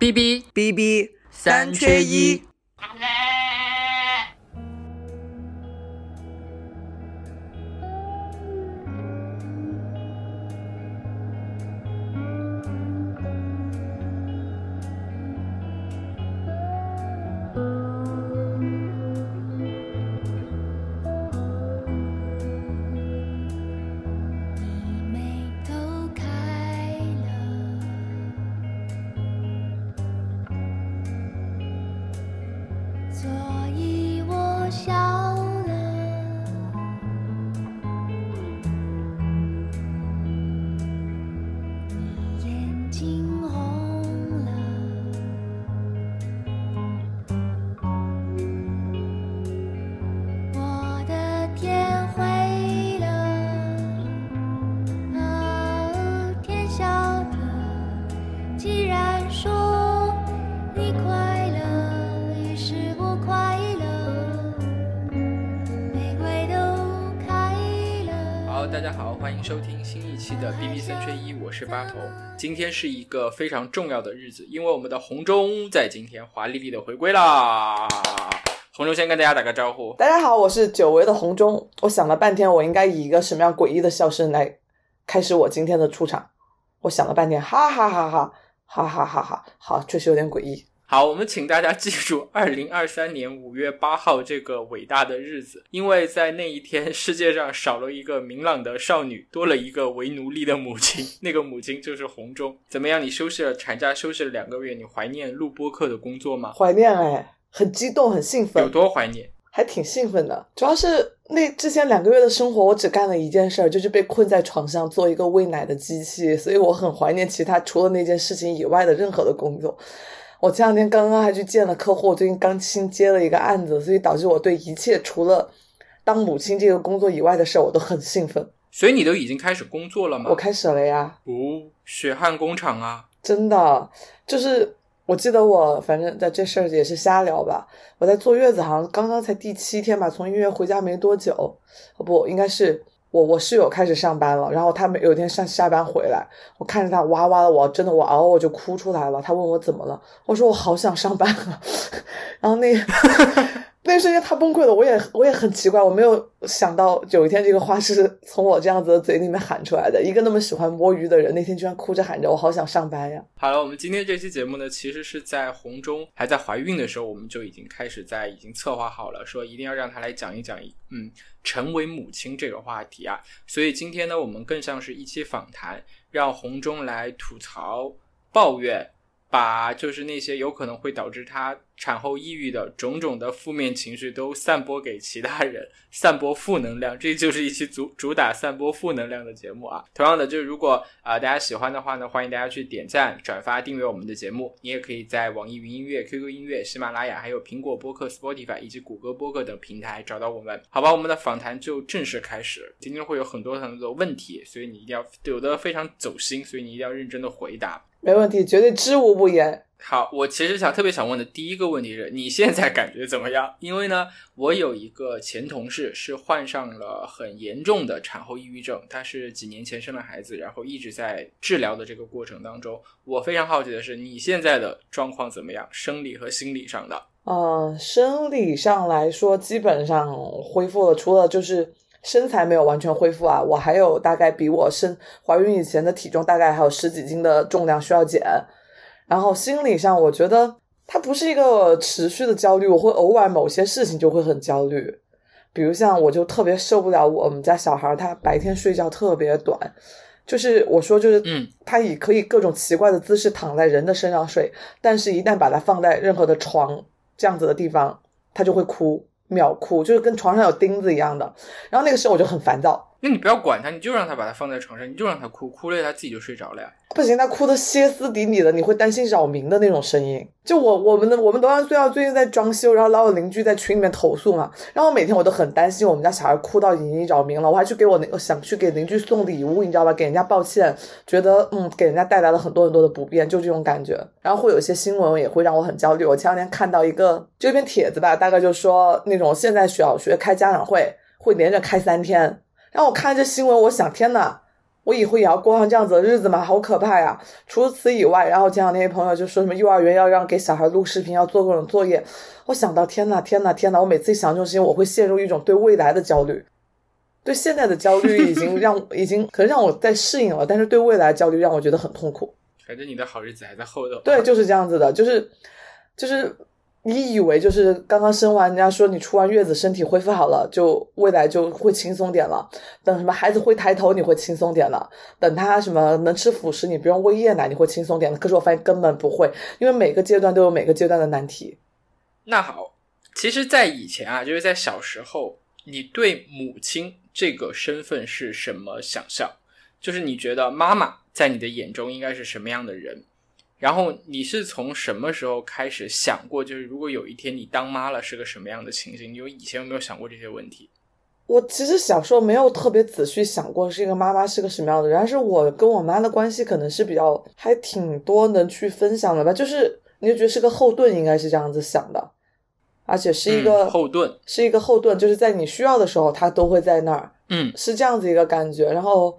B B B B 三缺一。十，八头。今天是一个非常重要的日子，因为我们的红中在今天华丽丽的回归啦。红中先跟大家打个招呼。大家好，我是久违的红中。我想了半天，我应该以一个什么样诡异的笑声来开始我今天的出场。我想了半天，哈哈哈哈，哈哈哈哈，好，确实有点诡异。好，我们请大家记住 二零二三年五月八号这个伟大的日子，因为在那一天，世界上少了一个明朗的少女，多了一个为奴隶的母亲。那个母亲就是红中。怎么样？你休息了产假，休息了两个月，你怀念录播课的工作吗？怀念哎，很激动，很兴奋有，多怀念？还挺兴奋的。主要是那之前两个月的生活，我只干了一件事儿，就是被困在床上做一个喂奶的机器，所以我很怀念其他除了那件事情以外的任何的工作。我前两天刚刚还去见了客户，最近刚新接了一个案子，所以导致我对一切除了当母亲这个工作以外的事儿，我都很兴奋。所以你都已经开始工作了吗？我开始了呀，哦，血汗工厂啊，真的就是，我记得我反正在这事儿也是瞎聊吧。我在坐月子，好像刚刚才第七天吧，从医院回家没多久，哦不，应该是我我室友开始上班了，然后他们有一天上下班回来，我看着他哇哇的，我真的我嗷我就哭出来了。他问我怎么了，我说我好想上班啊。然后那那一瞬间他崩溃了，我也我也很奇怪，我没有想到有一天这个话是从我这样子的嘴里面喊出来的。一个那么喜欢摸鱼的人，那天居然哭着喊着我好想上班呀。好了，我们今天这期节目呢，其实是在红中还在怀孕的时候，我们就已经开始在已经策划好了，说一定要让她来讲一讲，嗯，成为母亲这个话题啊。所以今天呢，我们更像是一期访谈，让红中来吐槽、抱怨，把就是那些有可能会导致她产后抑郁的种种的负面情绪都散播给其他人，散播负能量，这就是一期主主打散播负能量的节目啊。同样的，就是如果啊、大家喜欢的话呢，欢迎大家去点赞、转发、订阅我们的节目。你也可以在网易云音乐、QQ 音乐、喜马拉雅、还有苹果播客、Spotify 以及谷歌播客等平台找到我们。好吧，我们的访谈就正式开始。今天会有很多很多的问题，所以你一定要有的非常走心，所以你一定要认真的回答。没问题，绝对知无不言。好，我其实想特别想问的第一个问题是你现在感觉怎么样？因为呢，我有一个前同事是患上了很严重的产后抑郁症，他是几年前生了孩子，然后一直在治疗的这个过程当中。我非常好奇的是，你现在的状况怎么样？生理和心理上的？呃，生理上来说，基本上恢复了，除了就是身材没有完全恢复啊，我还有大概比我身怀孕以前的体重大概还有十几斤的重量需要减。然后心理上，我觉得它不是一个持续的焦虑，我会偶尔某些事情就会很焦虑，比如像我就特别受不了我们家小孩，他白天睡觉特别短。就是我说，就是嗯，他以可以各种奇怪的姿势躺在人的身上睡，但是一旦把它放在任何的床这样子的地方，他就会哭，秒哭，就是跟床上有钉子一样的。然后那个时候我就很烦躁，那你不要管他，你就让他把他放在床上，你就让他哭，哭累他自己就睡着了呀。不行，他哭的歇斯底里的，你会担心扰民的那种声音。就我我们的我们楼上最要最近在装修，然后老有邻居在群里面投诉嘛，然后每天我都很担心我们家小孩哭到已经扰民了，我还去给我那个想去给邻居送礼物，你知道吧？给人家抱歉，觉得嗯给人家带来了很多很多的不便，就这种感觉。然后会有一些新闻也会让我很焦虑。我前两天看到一个就一篇帖子吧，大概就说那种现在小学开家长会会连着开三天，然后我看这新闻，我想天呐，我以后也要过上这样子的日子吗？好可怕呀！除此以外，然后前两天朋友就说什么幼儿园要让给小孩录视频，要做各种作业。我想到天呐天呐天呐！我每次一想这种事情，我会陷入一种对未来的焦虑。对现在的焦虑已经让 已经可能让我在适应了，但是对未来焦虑让我觉得很痛苦。反正你的好日子还在后头。对，就是这样子的，就是就是你以为就是刚刚生完，人家说你出完月子身体恢复好了，就未来就会轻松点了。等什么孩子会抬头，你会轻松点了。等他什么能吃辅食，你不用喂夜奶，你会轻松点了。可是我发现根本不会，因为每个阶段都有每个阶段的难题。那好，其实，在以前啊，就是在小时候，你对母亲这个身份是什么想象？就是你觉得妈妈在你的眼中应该是什么样的人？然后你是从什么时候开始想过，就是如果有一天你当妈了，是个什么样的情形？你有以前有没有想过这些问题？我其实小时候没有特别仔细想过是一个妈妈是个什么样的人，但是我跟我妈的关系可能是比较还挺多能去分享的吧。就是你就觉得是个后盾，应该是这样子想的，而且是一个、嗯后盾，是一个后盾，就是在你需要的时候，她都会在那儿。嗯是这样子一个感觉。然后，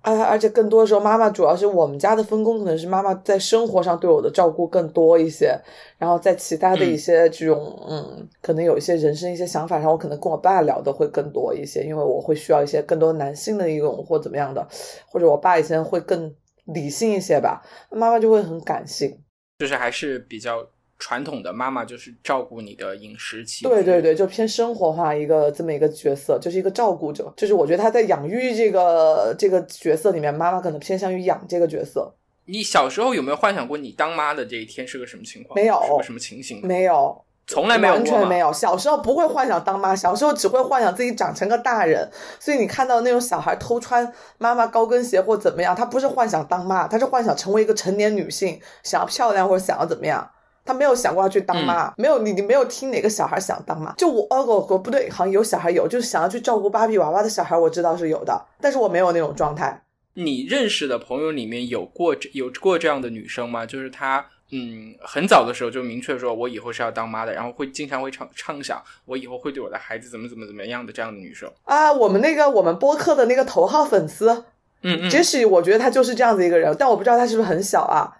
啊，而且更多的时候，妈妈主要是我们家的分工，可能是妈妈在生活上对我的照顾更多一些，然后在其他的一些这种，嗯可能有一些人生一些想法上，我可能跟我爸聊的会更多一些，因为我会需要一些更多男性的一种或怎么样的，或者我爸以前会更理性一些吧，妈妈就会很感性。就是还是比较传统的，妈妈就是照顾你的饮食起居。对对对，就偏生活化一个这么一个角色，就是一个照顾者。就是我觉得他在养育这个这个角色里面，妈妈可能偏向于养这个角色。你小时候有没有幻想过你当妈的这一天是个什么情况？没有是个什么情形？没有，从来没有完全没有。小时候不会幻想当妈，小时候只会幻想自己长成个大人。所以你看到那种小孩偷穿妈妈高跟鞋或怎么样，他不是幻想当妈，他是幻想成为一个成年女性，想要漂亮或者想要怎么样。他没有想过要去当嗯妈，没有你你没有听哪个小孩想当妈？就我哦我我不对，好像有小孩有，就是想要去照顾芭比娃娃的小孩，我知道是有的，但是我没有那种状态。你认识的朋友里面有过这有过这样的女生吗？就是她，嗯，很早的时候就明确说，我以后是要当妈的，然后会经常会畅畅想，我以后会对我的孩子怎么怎么怎么样的这样的女生。啊，我们那个我们播客的那个头号粉丝，嗯嗯，杰西，我觉得她就是这样子一个人，但我不知道她是不是很小啊。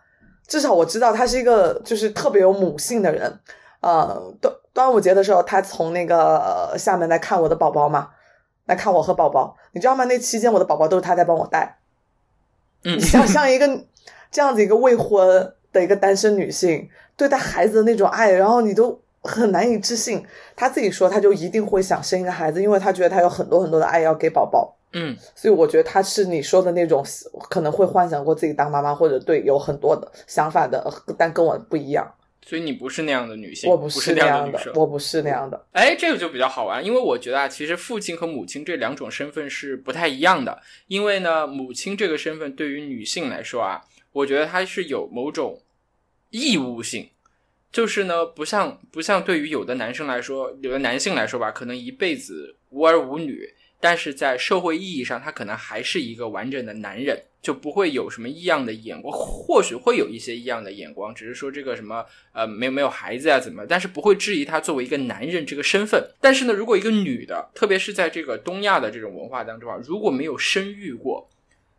至少我知道他是一个就是特别有母性的人。呃，端端午节的时候，他从那个、呃厦门来看我的宝宝嘛，来看我和宝宝，你知道吗？那期间我的宝宝都是他在帮我带。嗯你想象一个这样子一个未婚的一个单身女性对待孩子的那种爱，然后你都很难以置信。她自己说，她就一定会想生一个孩子，因为她觉得她有很多很多的爱要给宝宝。嗯，所以我觉得她是你说的那种可能会幻想过自己当妈妈，或者对有很多的想法的，但跟我不一样。所以你不是那样的女性，我不是那样的。我不是那样的。哎，这个就比较好玩，因为我觉得啊，其实父亲和母亲这两种身份是不太一样的。因为呢，母亲这个身份对于女性来说啊，我觉得它是有某种义务性，就是呢，不像不像对于有的男生来说，有的男性来说吧，可能一辈子无儿无女，但是在社会意义上，他可能还是一个完整的男人，就不会有什么异样的眼光，或许会有一些异样的眼光，只是说这个什么呃没有没有孩子啊怎么，但是不会质疑他作为一个男人这个身份。但是呢，如果一个女的，特别是在这个东亚的这种文化当中啊，如果没有生育过，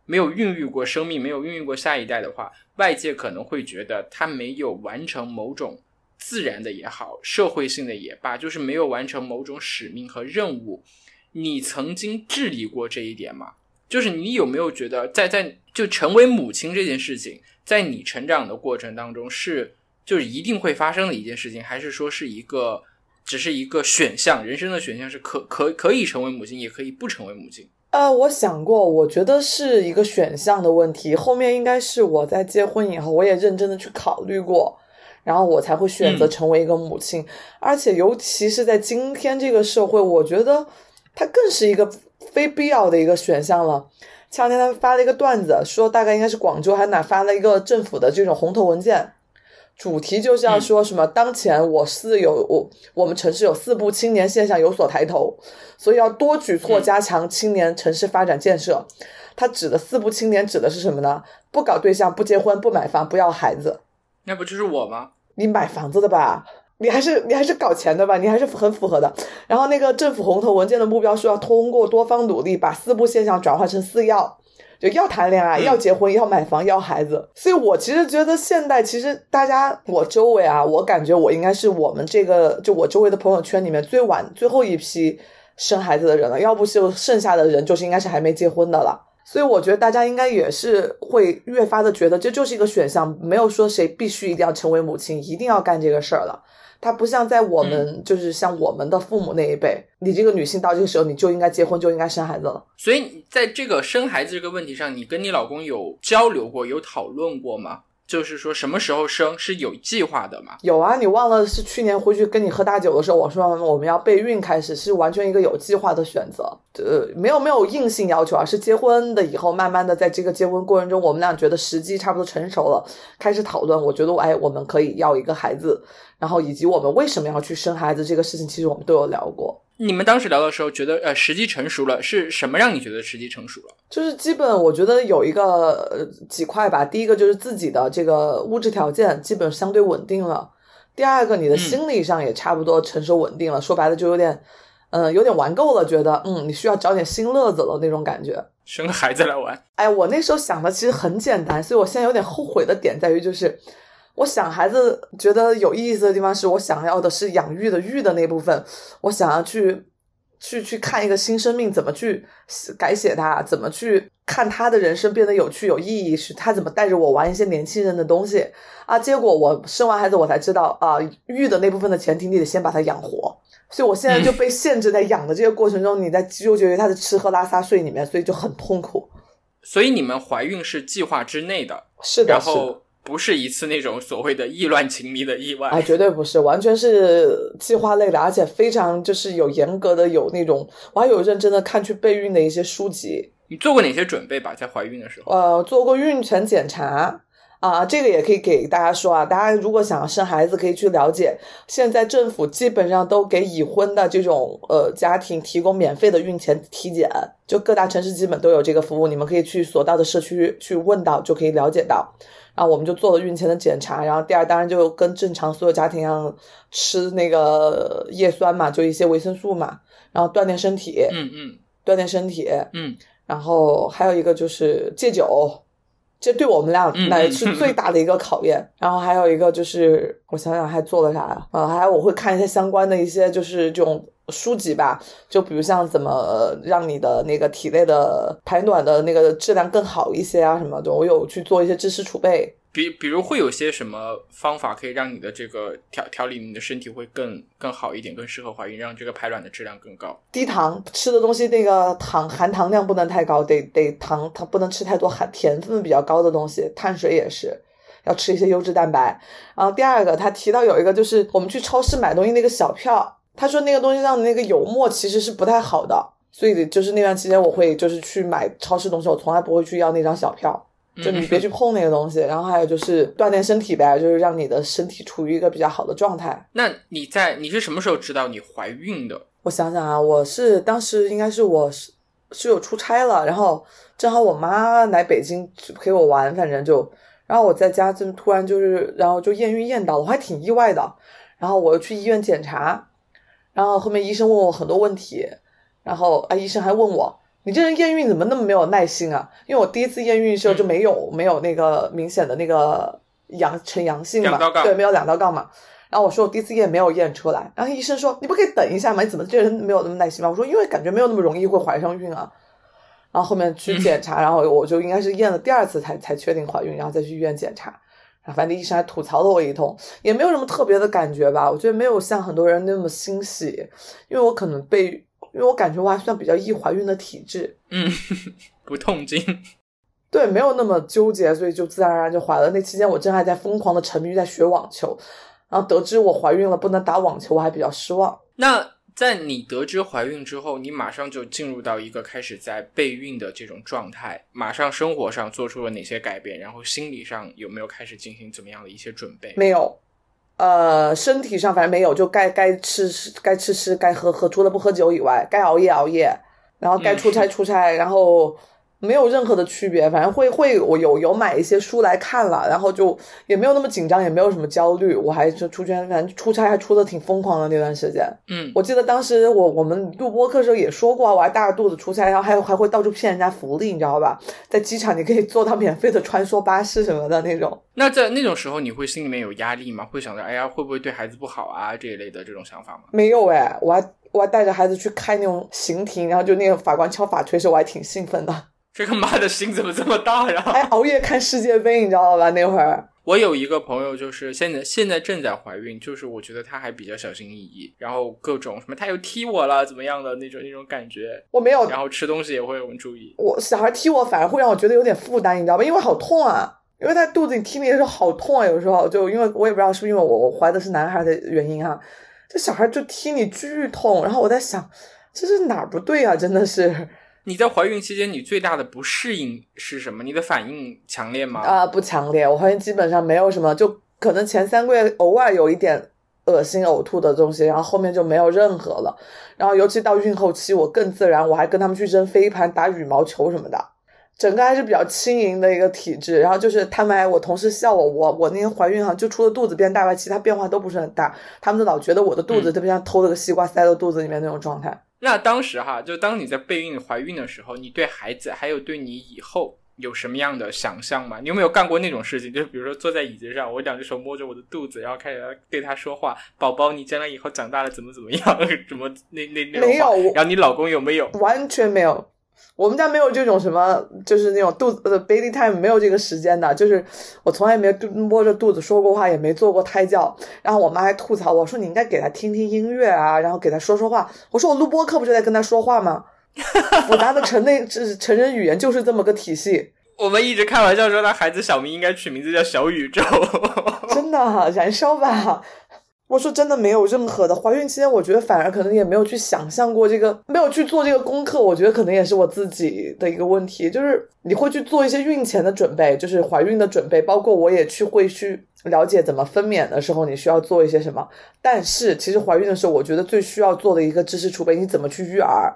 没有孕育过生命，没有孕育过下一代的话，外界可能会觉得她没有完成某种自然的也好，社会性的也罢，就是没有完成某种使命和任务。你曾经质疑过这一点吗？就是你有没有觉得在在就成为母亲这件事情，在你成长的过程当中是就是一定会发生的一件事情，还是说是一个只是一个选项？人生的选项是可可可以成为母亲，也可以不成为母亲。呃，我想过，我觉得是一个选项的问题。后面应该是我在结婚以后，我也认真的去考虑过，然后我才会选择嗯成为一个母亲。而且，尤其是在今天这个社会，我觉得它更是一个非必要的一个选项了。前两天他发了一个段子，说大概应该是广州还是哪发了一个政府的这种红头文件，主题就是要说什么？当前我市有我我们城市有四不青年现象有所抬头，所以要多举措加强青年城市发展建设。他指的四不青年指的是什么呢？不搞对象，不结婚，不买房，不要孩子。那不就是我吗？你买房子的吧？你还是你还是搞钱的吧？你还是很符合的。然后那个政府红头文件的目标是要通过多方努力，把四不现象转化成四要。就要谈恋爱，嗯要结婚，要买房，要孩子。所以我其实觉得现代其实大家我周围啊，我感觉我应该是我们这个就我周围的朋友圈里面最晚最后一批生孩子的人了，要不就剩下的人就是应该是还没结婚的了。所以我觉得大家应该也是会越发的觉得这就是一个选项，没有说谁必须一定要成为母亲，一定要干这个事儿了。它不像在我们、就是像我们的父母那一辈，你这个女性到这个时候你就应该结婚，就应该生孩子了。所以你在这个生孩子这个问题上，你跟你老公有交流过、有讨论过吗？就是说什么时候生是有计划的吗？有啊，你忘了是去年回去跟你喝大酒的时候，我说我们要备孕开始，是完全一个有计划的选择，呃，没有没有硬性要求啊，是结婚的以后，慢慢的在这个结婚过程中，我们俩觉得时机差不多成熟了，开始讨论。我觉得，哎，我们可以要一个孩子，然后以及我们为什么要去生孩子这个事情，其实我们都有聊过。你们当时聊的时候，觉得呃时机成熟了，是什么让你觉得时机成熟了？就是基本我觉得有一个呃几块吧，第一个就是自己的这个物质条件基本相对稳定了，第二个你的心理上也差不多成熟稳定了，说白了就有点，嗯、有点玩够了，觉得嗯你需要找点新乐子了那种感觉。生个孩子来玩，哎，我那时候想的其实很简单，所以我现在有点后悔的点在于就是。我想孩子觉得有意思的地方是我想要的是养育的育的那部分，我想要去去去看一个新生命怎么去改写它，怎么去看他的人生变得有趣有意义，是他怎么带着我玩一些年轻人的东西啊。结果我生完孩子，我才知道啊，育的那部分的前提你得先把它养活，所以我现在就被限制在养的这个过程中，你在纠结于他的吃喝拉撒睡里面，所以就很痛苦。所以你们怀孕是计划之内的，是的，然。后不是一次那种所谓的意乱情迷的意外。啊，绝对不是，完全是计划类的，而且非常就是有严格的，有那种我还有认真的看去备孕的一些书籍，你做过哪些准备吧？在怀孕的时候，呃，做过孕前检查啊，这个也可以给大家说啊，大家如果想要生孩子，可以去了解，现在政府基本上都给已婚的这种呃家庭提供免费的孕前体检，就各大城市基本都有这个服务，你们可以去所到的社区去问到，就可以了解到。然后我们就做了孕前的检查，然后第二当然就跟正常所有家庭一样吃那个叶酸嘛，就一些维生素嘛，然后锻炼身体，嗯嗯锻炼身体，嗯，然后还有一个就是戒酒，这对我们俩嗯来是最大的一个考验。然后还有一个就是，我想想还做了啥呀？啊，还有我会看一些相关的一些就是这种书籍吧，就比如像怎么让你的那个体内的排卵的那个质量更好一些啊什么的，我有去做一些知识储备。比比如会有些什么方法可以让你的这个调调理你的身体会更更好一点，更适合怀孕，让这个排卵的质量更高。低糖吃的东西，那个糖含糖量不能太高，得得糖它不能吃太多含甜分比较高的东西，碳水也是要吃一些优质蛋白。然后第二个，他提到有一个就是我们去超市买东西那个小票，他说那个东西上的那个油墨其实是不太好的，所以就是那段期间我会就是去买超市东西，我从来不会去要那张小票。就你别去碰那个东西，然后还有就是锻炼身体呗，就是让你的身体处于一个比较好的状态。那你在你是什么时候知道你怀孕的？我想想啊，我是当时应该是我是是有出差了，然后正好我妈来北京陪我玩，反正就，然后我在家就突然就是，然后就验孕验到了，我还挺意外的。然后我又去医院检查，然后后面医生问我很多问题，然后啊医生还问我，你这人验孕怎么那么没有耐心啊？因为我第一次验孕的时候就没有、没有那个明显的那个阳呈阳性嘛对，没有两道杠嘛。然后我说我第一次验没有验出来，然后医生说你不可以等一下吗？你怎么这人没有那么耐心吗？我说因为感觉没有那么容易会怀上孕啊。然后后面去检查，然后我就应该是验了第二次才才确定怀孕，然后再去医院检查。反正医生还吐槽了我一通，也没有什么特别的感觉吧。我觉得没有像很多人那么欣喜，因为我可能被，因为我感觉我还算比较易怀孕的体质，嗯，不痛经。对，没有那么纠结，所以就自然而然就怀了。那期间我正还在疯狂的沉迷于在学网球，然后得知我怀孕了不能打网球，我还比较失望。那在你得知怀孕之后，你马上就进入到一个开始在备孕的这种状态，马上生活上做出了哪些改变，然后心理上有没有开始进行怎么样的一些准备？没有，呃，身体上反正没有，就该该吃吃，该吃吃，该喝喝，除了不喝酒以外，该熬夜熬夜，然后该出差 出差，然后没有任何的区别，反正会会我有有买一些书来看了，然后就也没有那么紧张，也没有什么焦虑。我还是出去，反正出差还出的挺疯狂的那段时间。嗯，我记得当时我我们录播课的时候也说过啊，我还大着肚子出差，然后还有还会到处骗人家福利，你知道吧？在机场你可以坐到免费的穿梭巴士什么的那种。那在那种时候，你会心里面有压力吗？会想着，哎呀，会不会对孩子不好啊这一类的这种想法吗？没有哎，我还我还带着孩子去开那种刑庭，然后就那个法官敲法锤时，我还挺兴奋的。这个妈的心怎么这么大呀？还熬夜看世界杯，你知道吧？那会儿 我有一个朋友，就是现在现在正在怀孕，就是我觉得她还比较小心翼翼，然后各种什么她又踢我了怎么样的那种那种感觉，我没有，然后吃东西也会很注意。我小孩踢我反而会让我觉得有点负担，你知道吗？因为好痛啊，因为在肚子里踢你的时候好痛啊，有时候就因为我也不知道是不是因为我我怀的是男孩的原因啊、这小孩就踢你巨痛，然后我在想这是哪儿不对啊？真的是你在怀孕期间，你最大的不适应是什么？你的反应强烈吗？啊、不强烈，我怀孕基本上没有什么，就可能前三个月偶尔有一点恶心呕吐的东西，然后后面就没有任何了。然后尤其到孕后期，我更自然，我还跟他们去扔飞盘、打羽毛球什么的，整个还是比较轻盈的一个体质。然后就是他们还，我同事笑我，我我那天怀孕哈，就除了肚子变大外，其他变化都不是很大。他们就老觉得我的肚子嗯特别像偷了个西瓜塞到肚子里面那种状态。那当时哈，就当你在备孕怀孕的时候，你对孩子还有对你以后有什么样的想象吗？你有没有干过那种事情？就是比如说坐在椅子上，我两只手摸着我的肚子，然后开始对他说话：“宝宝，你将来以后长大了怎么怎么样？怎么那那那种话然后你老公有没有？完全没有。我们家没有这种什么，就是那种肚子呃 baby time 没有这个时间的，就是我从来没肚摸着肚子说过话，也没做过胎教。然后我妈还吐槽我说你应该给他听听音乐啊，然后给他说说话。我说我录播课不就在跟他说话吗？复杂的成内这成人语言就是这么个体系，我们一直开玩笑说，他孩子小名应该取名字叫小宇宙。真的燃烧吧。我说真的没有任何的怀孕期间，我觉得反而可能也没有去想象过这个，没有去做这个功课。我觉得可能也是我自己的一个问题，就是你会去做一些孕前的准备，就是怀孕的准备，包括我也去会去了解怎么分娩的时候你需要做一些什么。但是其实怀孕的时候，我觉得最需要做的一个知识储备，你怎么去育儿，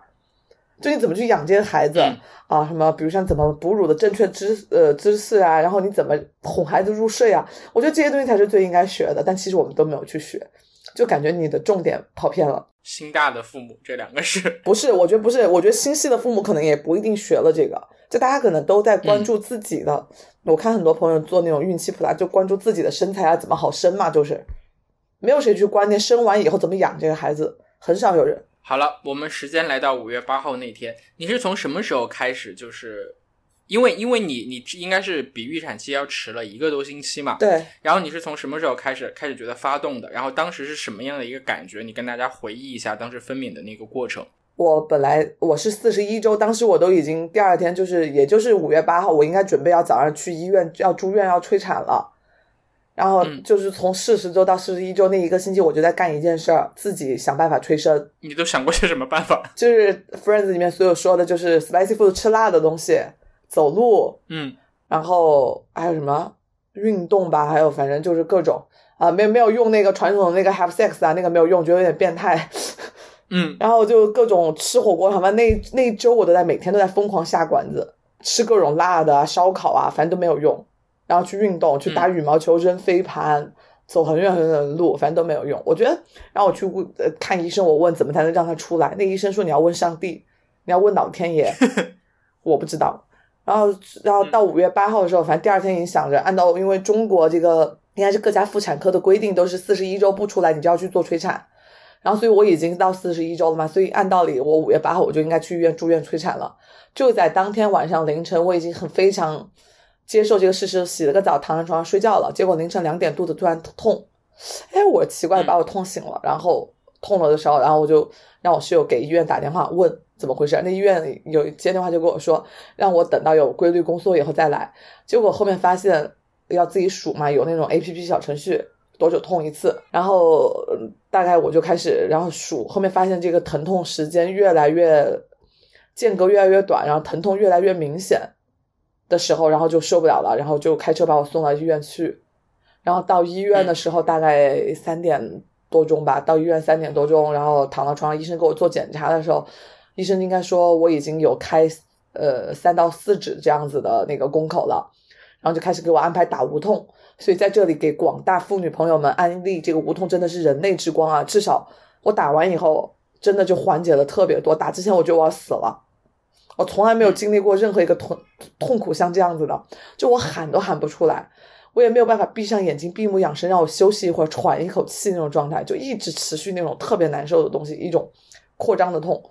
就你怎么去养这些孩子、嗯啊，什么比如像怎么哺乳的正确知呃姿势啊，然后你怎么哄孩子入睡啊，我觉得这些东西才是最应该学的，但其实我们都没有去学，就感觉你的重点跑偏了。心大的父母，这两个是 不是，我觉得不是，我觉得心细的父母可能也不一定学了这个，就大家可能都在关注自己的。我看很多朋友做那种孕期普拉，就关注自己的身材啊，怎么好生嘛，就是没有谁去关念生完以后怎么养这个孩子，很少有人。好了，我们时间来到五月八号那天，你是从什么时候开始？就是因为因为你你应该是比预产期要迟了一个多星期嘛，对，然后你是从什么时候开始开始觉得发动的？然后当时是什么样的一个感觉？你跟大家回忆一下当时分娩的那个过程。我本来我是四十一周，当时我都已经第二天就是，也就是五月八号，我应该准备要早上去医院要住院要催产了。然后嗯就是从四十周到四十一周那一个星期，我就在干一件事儿，自己想办法催生。你都想过些什么办法？就是 Friends 里面所有说的，就是 spicy food 吃辣的东西，走路，嗯，然后还有什么运动吧，还有反正就是各种啊，没有没有用那个传统的那个 have sex 啊，那个没有用，觉得有点变态。嗯，然后就各种吃火锅，什么那那一周我都在每天都在疯狂下馆子，吃各种辣的啊、烧烤啊，反正都没有用。然后去运动，去打羽毛球、扔飞盘、走很远很远的路，反正都没有用。我觉得然后我去问呃看医生，我问怎么才能让他出来，那医生说你要问上帝，你要问老天爷，我不知道。然后然后到五月八号的时候，反正第二天已经想着按照因为中国这个应该是各家妇产科的规定都是四十一周不出来，你就要去做催产。然后，所以我已经到四十一周了嘛，所以按道理我五月八号我就应该去医院住院催产了。就在当天晚上凌晨，我已经很非常接受这个事实，洗了个澡，躺在床上睡觉了。结果凌晨两点肚子突然痛，哎，我奇怪把我痛醒了，然后痛了的时候，然后我就让我室友给医院打电话问怎么回事。那医院有接电话就跟我说，让我等到有规律宫缩以后再来。结果后面发现要自己数嘛，有那种 A P P 小程序。多久痛一次？然后呃大概我就开始，然后数，后面发现这个疼痛时间越来越间隔越来越短，然后疼痛越来越明显的时候，然后就受不了了，然后就开车把我送到医院去。然后到医院的时候大概三点多钟吧，到医院三点多钟，然后躺到床上，医生给我做检查的时候，医生应该说我已经有开呃三到四指这样子的那个宫口了，然后就开始给我安排打无痛。所以在这里给广大妇女朋友们安利，这个无痛真的是人类之光啊！至少我打完以后，真的就缓解了特别多。打之前我觉得我要死了，我从来没有经历过任何一个痛痛苦像这样子的，就我喊都喊不出来，我也没有办法闭上眼睛闭目养神，让我休息一会儿喘一口气那种状态，就一直持续那种特别难受的东西，一种扩张的痛。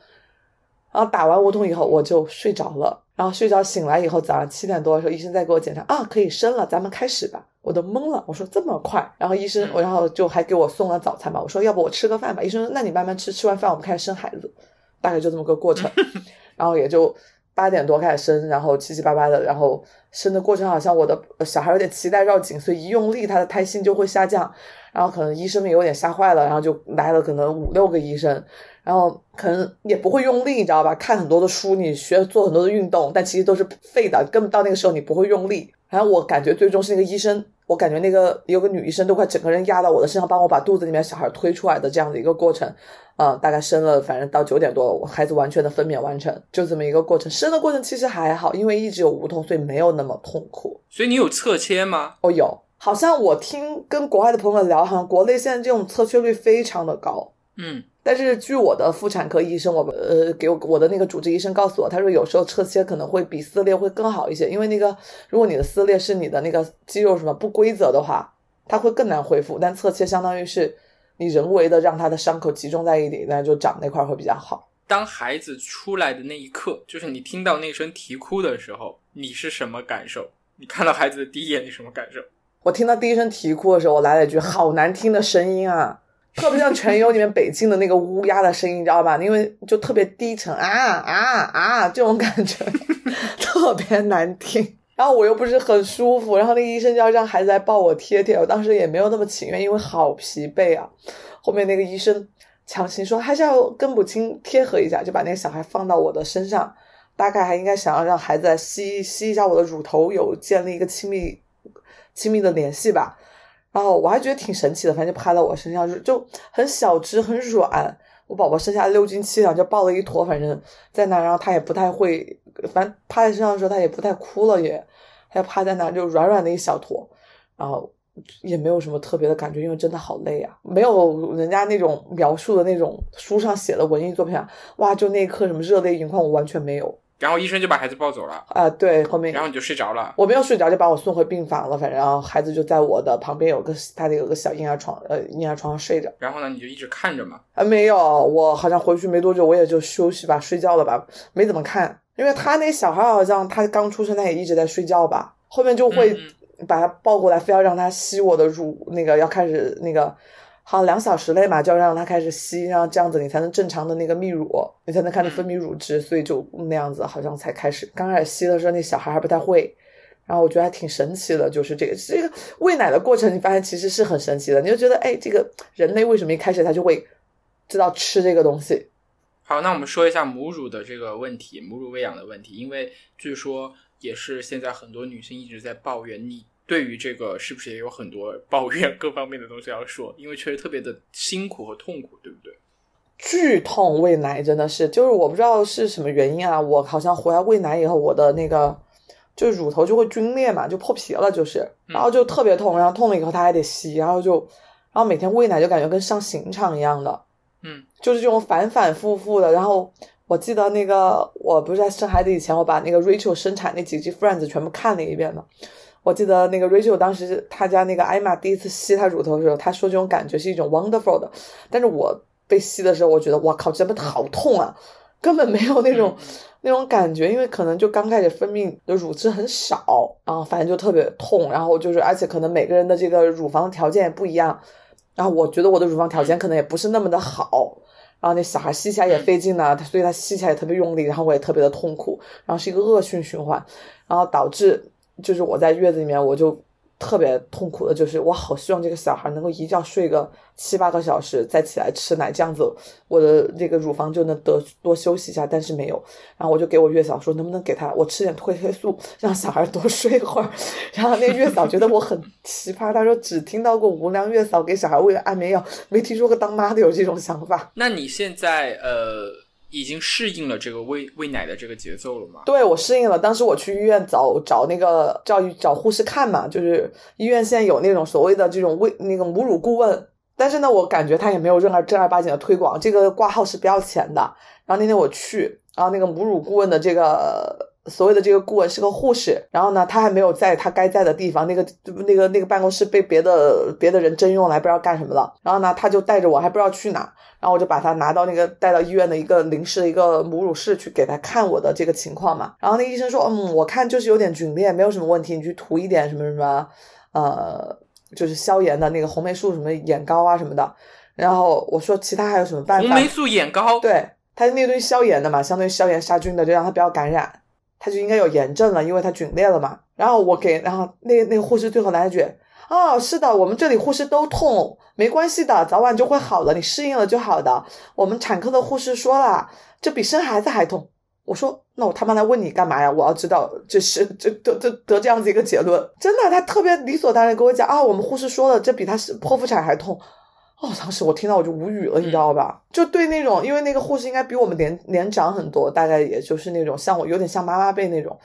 然后打完无痛以后，我就睡着了。然后睡着醒来以后，早上七点多的时候，医生再给我检查啊，可以生了，咱们开始吧。我都懵了，我说这么快？然后医生，我然后就还给我送了早餐吧。我说要不我吃个饭吧？医生说那你慢慢吃，吃完饭我们开始生孩子，大概就这么个过程。然后也就八点多开始生，然后七七八八的，然后生的过程好像我的小孩有点脐带绕颈，所以一用力他的胎心就会下降。然后可能医生们有点吓坏了，然后就来了可能五六个医生。然后可能也不会用力，你知道吧？看很多的书，你学做很多的运动，但其实都是废的，根本到那个时候你不会用力。然后我感觉最终是那个医生，我感觉那个有个女医生都快整个人压到我的身上，帮我把肚子里面小孩推出来的这样的一个过程。嗯，大概生了，反正到九点多，我孩子完全的分娩完成，就这么一个过程。生的过程其实还好，因为一直有无痛，所以没有那么痛苦。所以你有侧切吗？哦，有，好像我听跟国外的朋友聊，好像国内现在这种侧切率非常的高。嗯。但是据我的妇产科医生，我呃给我我的那个主治医生告诉我，他说有时候侧切可能会比撕裂会更好一些，因为那个如果你的撕裂是你的那个肌肉什么不规则的话，它会更难恢复。但侧切相当于是你人为的让他的伤口集中在一起，那就长那块会比较好。当孩子出来的那一刻，就是你听到那声啼哭的时候，你是什么感受？你看到孩子的第一眼，你什么感受？我听到第一声啼哭的时候，我来了一句好难听的声音啊！特别像《全游》里面北京的那个乌鸦的声音，你知道吧？因为就特别低沉啊啊啊这种感觉，特别难听。然后我又不是很舒服，然后那个医生就要让孩子来抱我贴贴，我当时也没有那么情愿，因为好疲惫啊。后面那个医生强行说还是要跟母亲贴合一下，就把那个小孩放到我的身上，大概还应该想要让孩子吸吸一下我的乳头，有建立一个亲密亲密的联系吧。然后我还觉得挺神奇的，反正就趴到我身上，就就很小只，很软。我宝宝生下六斤七两，就抱了一坨，反正在那，然后他也不太会，反正趴在身上的时候他也不太哭了，也，他就趴在那，就软软的一小坨，然后也没有什么特别的感觉，因为真的好累啊，没有人家那种描述的那种书上写的文艺作品，哇，就那一刻什么热泪盈眶，我完全没有。然后医生就把孩子抱走了啊，对，后面然后你就睡着了。我没有睡着，就把我送回病房了。反正然后孩子就在我的旁边，有个他的有个小婴儿床，呃，婴儿床上睡着。然后呢，你就一直看着嘛？啊，没有，我好像回去没多久，我也就休息吧，睡觉了吧，没怎么看。因为他那小孩好像他刚出生，他也一直在睡觉吧。后面就会把他抱过来，非要让他吸我的乳，那个要开始那个。好，两小时内嘛，就要让它开始吸，然后这样子你才能正常的那个泌乳，你才能看到分泌乳汁，所以就那样子，好像才开始。刚开始吸的时候，那小孩还不太会，然后我觉得还挺神奇的，就是这个这个喂奶的过程，你发现其实是很神奇的，你就觉得哎，这个人类为什么一开始他就会知道吃这个东西？好，那我们说一下母乳的这个问题，母乳喂养的问题，因为据说也是现在很多女性一直在抱怨你。对于这个，是不是也有很多抱怨各方面的东西要说？因为确实特别的辛苦和痛苦，对不对？剧痛喂奶真的是，就是我不知道是什么原因啊。我好像回来喂奶以后，我的那个就乳头就会皲裂嘛，就破皮了，就是，然后就特别痛，然后痛了以后他还得吸，然后就，然后每天喂奶就感觉跟上刑场一样的，嗯，就是这种反反复复的。然后我记得那个，我不是在生孩子以前，我把那个 Rachel 生产那几集 Friends 全部看了一遍嘛。我记得那个 Rachel 当时他家那个艾玛第一次吸他乳头的时候，他说这种感觉是一种 wonderful 的。但是我被吸的时候，我觉得哇靠，真的好痛啊，根本没有那种那种感觉，因为可能就刚开始分泌的乳汁很少，然后反正就特别痛。然后就是而且可能每个人的这个乳房条件也不一样，然后我觉得我的乳房条件可能也不是那么的好，然后那小孩吸起来也费劲呢，所以他吸起来也特别用力，然后我也特别的痛苦，然后是一个恶性循环，然后导致。就是我在月子里面，我就特别痛苦的，就是我好希望这个小孩能够一觉睡个七八个小时，再起来吃奶，这样子我的这个乳房就能得多休息一下。但是没有，然后我就给我月嫂说，能不能给他我吃点褪黑素，让小孩多 睡会儿。然后那月嫂觉得我很奇葩，她说只听到过无良月嫂给小孩喂安眠药，没听说过当妈的有这种想法。那你现在呃？已经适应了这个喂喂奶的这个节奏了吗？对我适应了。当时我去医院找找那个找找护士看嘛，就是医院现在有那种所谓的这种喂那个母乳顾问，但是呢，我感觉他也没有任何正儿八经的推广，这个挂号是不要钱的。然后那天我去，然后那个母乳顾问的这个。所谓的这个顾问是个护士，然后呢，他还没有在他该在的地方，那个那个那个办公室被别的别的人征用来，不知道干什么了。然后呢，他就带着我，还不知道去哪，然后我就把他拿到那个带到医院的一个临时的一个母乳室去给他看我的这个情况嘛。然后那医生说，嗯，我看就是有点皲裂，没有什么问题，你去涂一点什么什么，呃，就是消炎的那个红霉素什么眼膏啊什么的。然后我说其他还有什么办法？红霉素眼膏，对，他那堆消炎的嘛，相当于消炎杀菌的，就让他不要感染。他就应该有炎症了，因为他皲裂了嘛。然后我给，然后那那个护士最后来一句：“哦，是的，我们这里护士都痛，没关系的，早晚就会好的，你适应了就好的。”我们产科的护士说了，这比生孩子还痛。我说：“那我他妈来问你干嘛呀？我要知道这是这得得得这样子一个结论。”真的，他特别理所当然跟我讲啊，我们护士说了，这比他是剖腹产还痛。哦，当时我听到我就无语了，你知道吧？就对那种，因为那个护士应该比我们年年长很多，大概也就是那种像我有点像妈妈辈那种，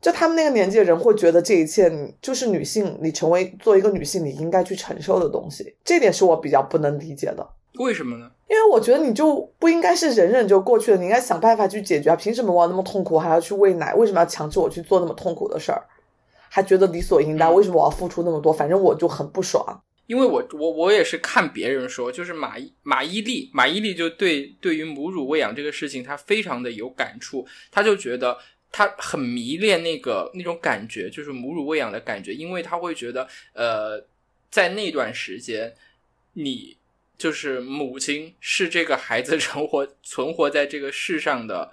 就他们那个年纪的人会觉得这一切就是女性，你成为做一个女性你应该去承受的东西，这点是我比较不能理解的。为什么呢？因为我觉得你就不应该是忍忍就过去了，你应该想办法去解决啊！凭什么我要那么痛苦还要去喂奶？为什么要强制我去做那么痛苦的事儿？还觉得理所应当？为什么我要付出那么多？反正我就很不爽。因为我我我也是看别人说，就是马马伊琍，马伊琍就对对于母乳喂养这个事情，她非常的有感触，她就觉得她很迷恋那个那种感觉，就是母乳喂养的感觉，因为她会觉得，呃，在那段时间，你就是母亲是这个孩子存活存活在这个世上的。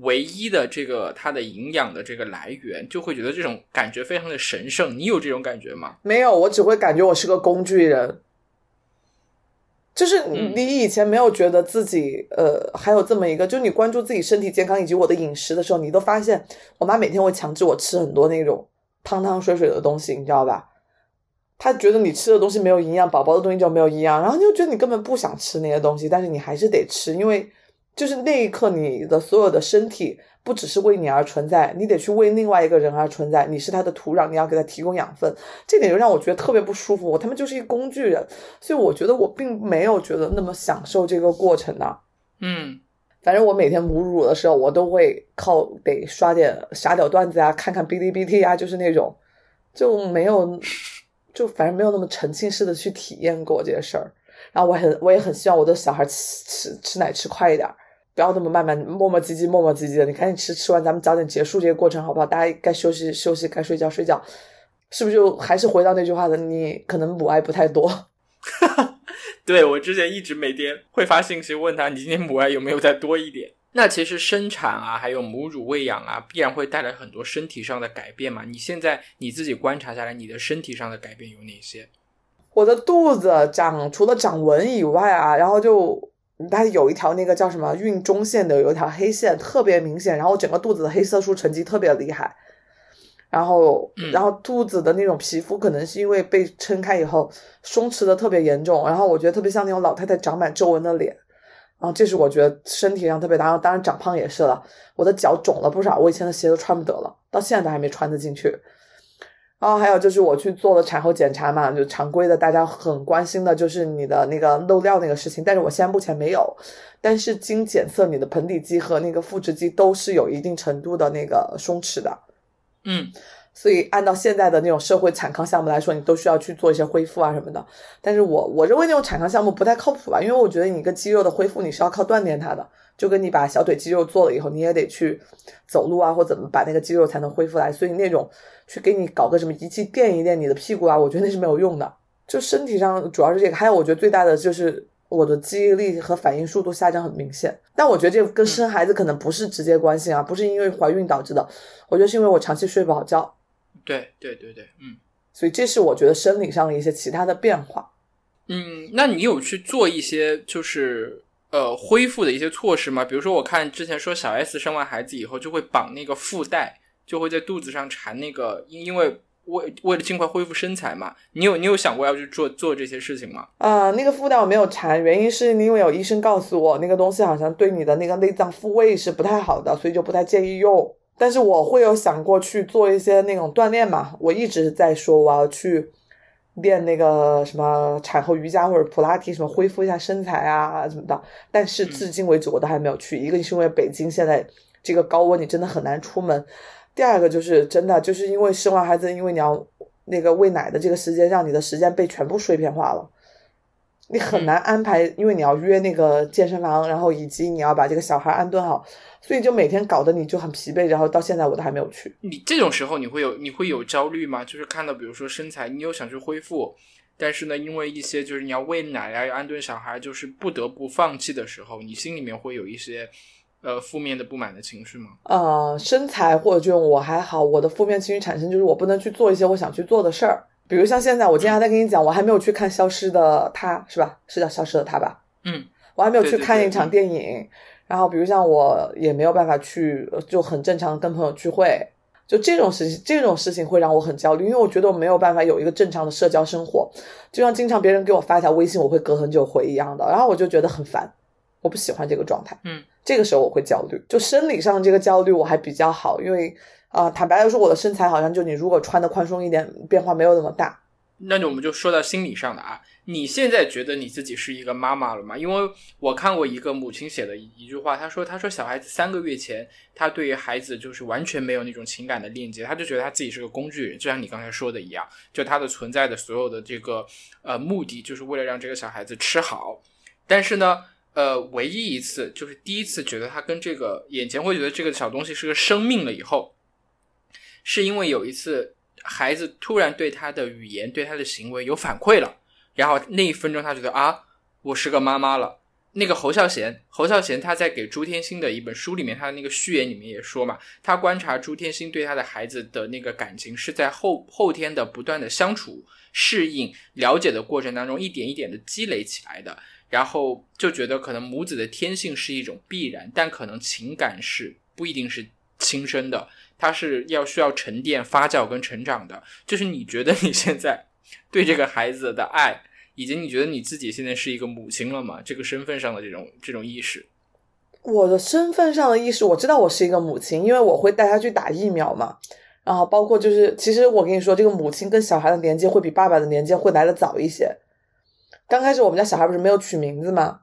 唯一的这个它的营养的这个来源，就会觉得这种感觉非常的神圣。你有这种感觉吗？没有，我只会感觉我是个工具人。就是你以前没有觉得自己呃还有这么一个，就你关注自己身体健康以及我的饮食的时候，你都发现我妈每天会强制我吃很多那种汤汤水水的东西，你知道吧？她觉得你吃的东西没有营养，宝宝的东西就没有营养，然后你就觉得你根本不想吃那些东西，但是你还是得吃，因为。就是那一刻，你的所有的身体不只是为你而存在，你得去为另外一个人而存在。你是他的土壤，你要给他提供养分，这点就让我觉得特别不舒服。我他妈就是一工具人，所以我觉得我并没有觉得那么享受这个过程的。嗯，反正我每天母乳的时候，我都会靠得刷点傻屌段子啊，看看哔哩哔哩啊，就是那种就没有，就反正没有那么沉浸式的去体验过这些事儿。然后我很我也很希望我的小孩吃吃吃奶吃快一点。不要那么慢慢磨磨唧唧磨磨唧唧的，你赶紧吃吃完，咱们早点结束这个过程，好不好？大家该休息休息，该睡觉睡觉，是不是就还是回到那句话的？你可能母爱不太多。对我之前一直每天会发信息问他，你今天母爱有没有再多一点？那其实生产啊，还有母乳喂养啊，必然会带来很多身体上的改变嘛。你现在你自己观察下来，你的身体上的改变有哪些？我的肚子长除了长纹以外啊，然后就。它有一条那个叫什么孕中线的，有一条黑线特别明显，然后整个肚子的黑色素沉积特别厉害，然后然后肚子的那种皮肤可能是因为被撑开以后松弛的特别严重，然后我觉得特别像那种老太太长满皱纹的脸，然后这是我觉得身体上特别大，然后当然长胖也是了，我的脚肿了不少，我以前的鞋都穿不得了，到现在都还没穿得进去。然后还有就是我去做了产后检查嘛，就常规的，大家很关心的就是你的那个漏尿那个事情。但是我现在目前没有，但是经检测，你的盆底肌和那个腹直肌都是有一定程度的那个松弛的。嗯，所以按照现在的那种社会产康项目来说，你都需要去做一些恢复啊什么的。但是我我认为那种产康项目不太靠谱吧，因为我觉得你一个肌肉的恢复，你是要靠锻炼它的。就跟你把小腿肌肉做了以后，你也得去走路啊，或怎么把那个肌肉才能恢复来。所以那种去给你搞个什么仪器垫一垫你的屁股啊，我觉得那是没有用的。就身体上主要是这个，还有我觉得最大的就是我的记忆力和反应速度下降很明显。但我觉得这跟生孩子可能不是直接关系啊，不是因为怀孕导致的。我觉得是因为我长期睡不好觉。对对对对，嗯。所以这是我觉得生理上的一些其他的变化。嗯，那你有去做一些就是？呃，恢复的一些措施嘛，比如说我看之前说小 S 生完孩子以后就会绑那个腹带，就会在肚子上缠那个，因因为为为了尽快恢复身材嘛。你有你有想过要去做做这些事情吗？啊、那个腹带我没有缠，原因是因为有医生告诉我，那个东西好像对你的那个内脏复位是不太好的，所以就不太建议用。但是我会有想过去做一些那种锻炼嘛，我一直在说我要去练那个什么产后瑜伽或者普拉提，什么恢复一下身材啊什么的。但是至今为止我都还没有去，一个是因为北京现在这个高温，你真的很难出门；第二个就是真的就是因为生完孩子，因为你要那个喂奶的这个时间，让你的时间被全部碎片化了。你很难安排，因为你要约那个健身房，然后以及你要把这个小孩安顿好，所以就每天搞得你就很疲惫。然后到现在我都还没有去。你这种时候你会有你会有焦虑吗？就是看到比如说身材，你又想去恢复，但是呢，因为一些就是你要喂奶啊，要安顿小孩，就是不得不放弃的时候，你心里面会有一些呃负面的不满的情绪吗？呃，身材或者这种我还好，我的负面情绪产生就是我不能去做一些我想去做的事儿，比如像现在，我今天还在跟你讲，我还没有去看《消失的她》，是吧？是叫《消失的她》吧？嗯，我还没有去看一场电影。然后，比如像我也没有办法去，呃就很正常跟朋友聚会，就这种事情，这种事情会让我很焦虑，因为我觉得我没有办法有一个正常的社交生活，就像经常别人给我发一条微信，我会隔很久回一样的，然后我就觉得很烦，我不喜欢这个状态。嗯，这个时候我会焦虑，就生理上这个焦虑我还比较好，因为啊、坦白来说，我的身材好像就你如果穿的宽松一点，变化没有那么大。那我们就说到心理上的啊，你现在觉得你自己是一个妈妈了吗？因为我看过一个母亲写的一一句话，她说：“她说小孩子三个月前，她对于孩子就是完全没有那种情感的链接，她就觉得她自己是个工具人，就像你刚才说的一样，就她的存在的所有的这个呃目的，就是为了让这个小孩子吃好。但是呢，呃，唯一一次就是第一次觉得她跟这个眼前会觉得这个小东西是个生命了以后，是因为有一次孩子突然对他的语言、对他的行为有反馈了，然后那一分钟他觉得啊，我是个妈妈了。那个侯孝贤，侯孝贤他在给朱天心的一本书里面，他的那个序言里面也说嘛，他观察朱天心对他的孩子的那个感情是在后后天的不断的相处、适应、了解的过程当中，一点一点的积累起来的。然后就觉得可能母子的天性是一种必然，但可能情感是不一定是亲生的，它是要需要沉淀、发酵跟成长的。就是你觉得你现在对这个孩子的爱，以及你觉得你自己现在是一个母亲了吗？这个身份上的这种这种意识，我的身份上的意识，我知道我是一个母亲，因为我会带她去打疫苗嘛。然后包括就是，其实我跟你说，这个母亲跟小孩的连接会比爸爸的连接会来的早一些。刚开始我们家小孩不是没有取名字吗？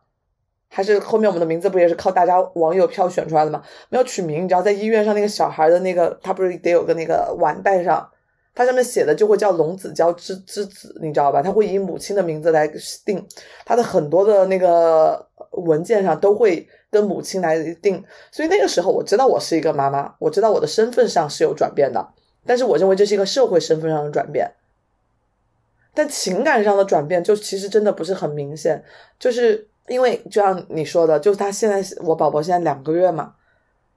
还是后面我们的名字不也是靠大家网友票选出来的吗？没有取名，你知道在医院上那个小孩的那个，他不是得有个那个碗带上，它上面写的就会叫龙子娇之之子，你知道吧？他会以母亲的名字来定，他的很多的那个文件上都会跟母亲来定，所以那个时候我知道我是一个妈妈，我知道我的身份上是有转变的，但是我认为这是一个社会身份上的转变。但情感上的转变，就其实真的不是很明显，就是因为就像你说的，就是他现在我宝宝现在两个月嘛，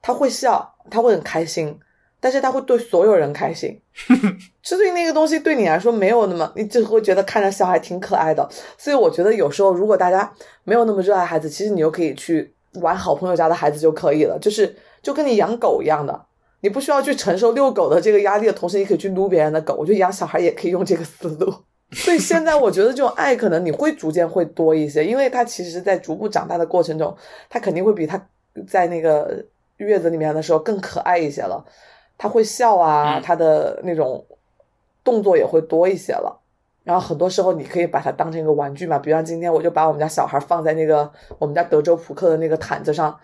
他会笑，他会很开心，但是他会对所有人开心，所以那个东西对你来说没有那么，你就会觉得看着小孩挺可爱的。所以我觉得有时候如果大家没有那么热爱孩子，其实你又可以去玩好朋友家的孩子就可以了，就是就跟你养狗一样的。你不需要去承受遛狗的这个压力的同时，你可以去撸别人的狗。我觉得养小孩也可以用这个思路。所以现在我觉得这种爱可能你会逐渐会多一些，因为他其实，在逐步长大的过程中，他肯定会比他在那个月子里面的时候更可爱一些了。他会笑啊，嗯他的那种动作也会多一些了。然后很多时候你可以把它当成一个玩具嘛，比方今天我就把我们家小孩放在那个我们家德州扑克的那个毯子上，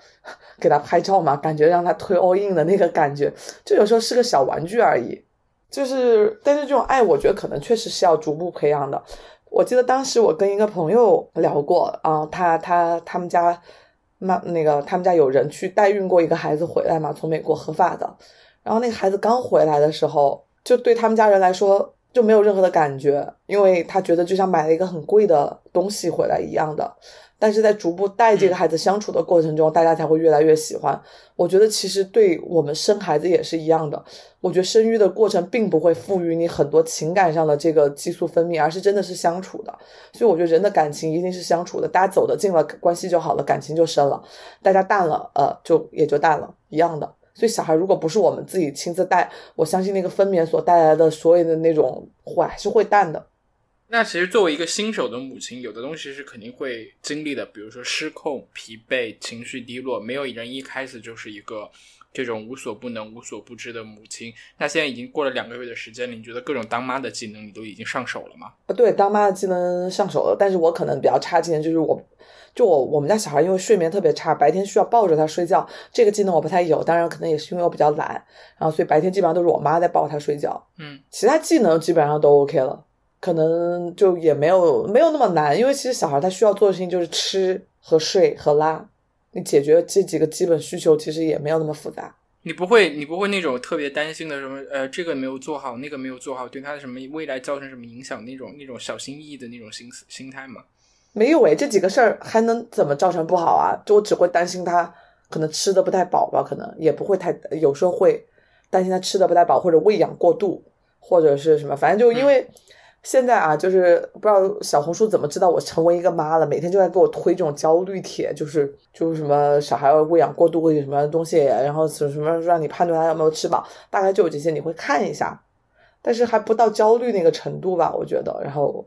给他拍照嘛，感觉让他推 all in 的那个感觉，就有时候是个小玩具而已。就是，但是这种爱，我觉得可能确实是要逐步培养的。我记得当时我跟一个朋友聊过啊，他他他们家妈那个他们家有人去代孕过一个孩子回来嘛，从美国合法的。然后那个孩子刚回来的时候，就对他们家人来说就没有任何的感觉，因为他觉得就像买了一个很贵的东西回来一样的。但是在逐步带这个孩子相处的过程中，大家才会越来越喜欢。我觉得其实对我们生孩子也是一样的。我觉得生育的过程并不会赋予你很多情感上的这个激素分泌，而是真的是相处的。所以我觉得人的感情一定是相处的，大家走得近了，关系就好了，感情就深了；大家淡了，呃，就也就淡了，一样的。所以小孩如果不是我们自己亲自带，我相信那个分娩所带来的所有的那种会还是会淡的。那其实作为一个新手的母亲，有的东西是肯定会经历的，比如说失控、疲惫、情绪低落，没有人一开始就是一个这种无所不能、无所不知的母亲。那现在已经过了两个月的时间了，你觉得各种当妈的技能你都已经上手了吗？啊，对，当妈的技能上手了，但是我可能比较差技能就是我，就我我们家小孩因为睡眠特别差，白天需要抱着他睡觉，这个技能我不太有，当然可能也是因为我比较懒，然后所以白天基本上都是我妈在抱他睡觉，嗯，其他技能基本上都 OK 了，可能就也没有没有那么难，因为其实小孩他需要做的事情就是吃和睡和拉，你解决这几个基本需求其实也没有那么复杂。你不会，你不会那种特别担心的什么，呃，这个没有做好，那个没有做好，对他的什么未来造成什么影响那种那种小心翼翼的那种心思心态吗？没有诶，这几个事儿还能怎么造成不好啊？就我只会担心他可能吃的不太饱吧，可能也不会太，有时候会担心他吃的不太饱，或者喂养过度，或者是什么，反正就因为现在啊，就是不知道小红书怎么知道我成为一个妈了，每天就在给我推这种焦虑帖，就是就是什么小孩喂养过度或者什么东西，然后什么什么让你判断他有没有吃饱，大概就有这些，你会看一下，但是还不到焦虑那个程度吧，我觉得，然后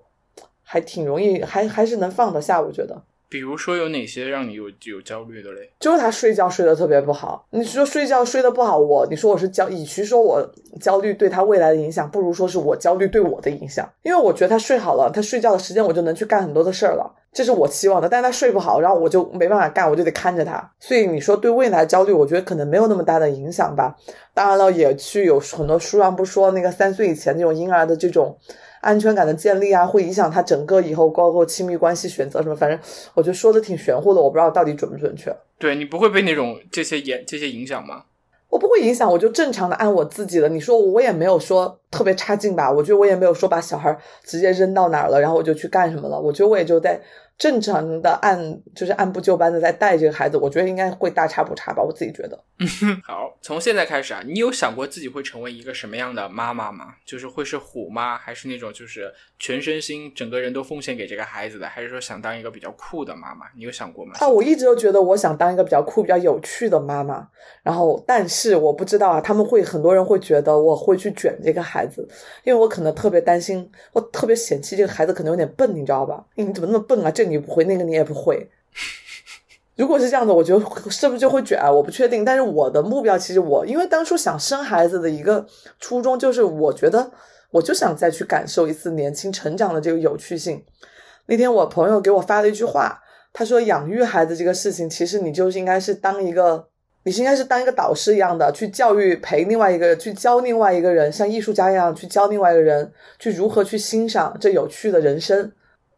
还挺容易，还还是能放得下，我觉得。比如说有哪些让你有有焦虑的嘞？就是他睡觉睡得特别不好。你说睡觉睡得不好，我你说我是焦，与其说我焦虑对他未来的影响，不如说是我焦虑对我的影响。因为我觉得他睡好了，他睡觉的时间我就能去干很多的事儿了，这是我期望的。但是他睡不好，然后我就没办法干，我就得看着他。所以你说对未来焦虑，我觉得可能没有那么大的影响吧。当然了，也去有很多书上不说那个三岁以前这种婴儿的这种。安全感的建立啊，会影响他整个以后包括亲密关系选择什么，反正我觉得说的挺玄乎的，我不知道到底准不准确。对你不会被那种这些影这些影响吗？我不会影响，我就正常的按我自己的。你说我也没有说特别差劲吧？我觉得我也没有说把小孩直接扔到哪儿了，然后我就去干什么了。我觉得我也就在正常的按就是按部就班的在带这个孩子，我觉得应该会大差不差吧，我自己觉得。好，从现在开始啊，你有想过自己会成为一个什么样的妈妈吗？就是会是虎妈，还是那种就是全身心整个人都奉献给这个孩子的，还是说想当一个比较酷的妈妈？你有想过吗？啊，我一直都觉得我想当一个比较酷、比较有趣的妈妈。然后，但是我不知道啊，他们会很多人会觉得我会去卷这个孩子，因为我可能特别担心，我特别嫌弃这个孩子可能有点笨，你知道吧？你怎么那么笨啊？这你不会，那个你也不会。如果是这样的，我觉得是不是就会卷啊？我不确定。但是我的目标其实我，因为当初想生孩子的一个初衷就是，我觉得我就想再去感受一次年轻成长的这个有趣性。那天我朋友给我发了一句话，他说：“养育孩子这个事情，其实你就是应该是当一个，你是应该是当一个导师一样的，去教育陪另外一个人，去教另外一个人，像艺术家一样去教另外一个人，去如何去欣赏这有趣的人生。”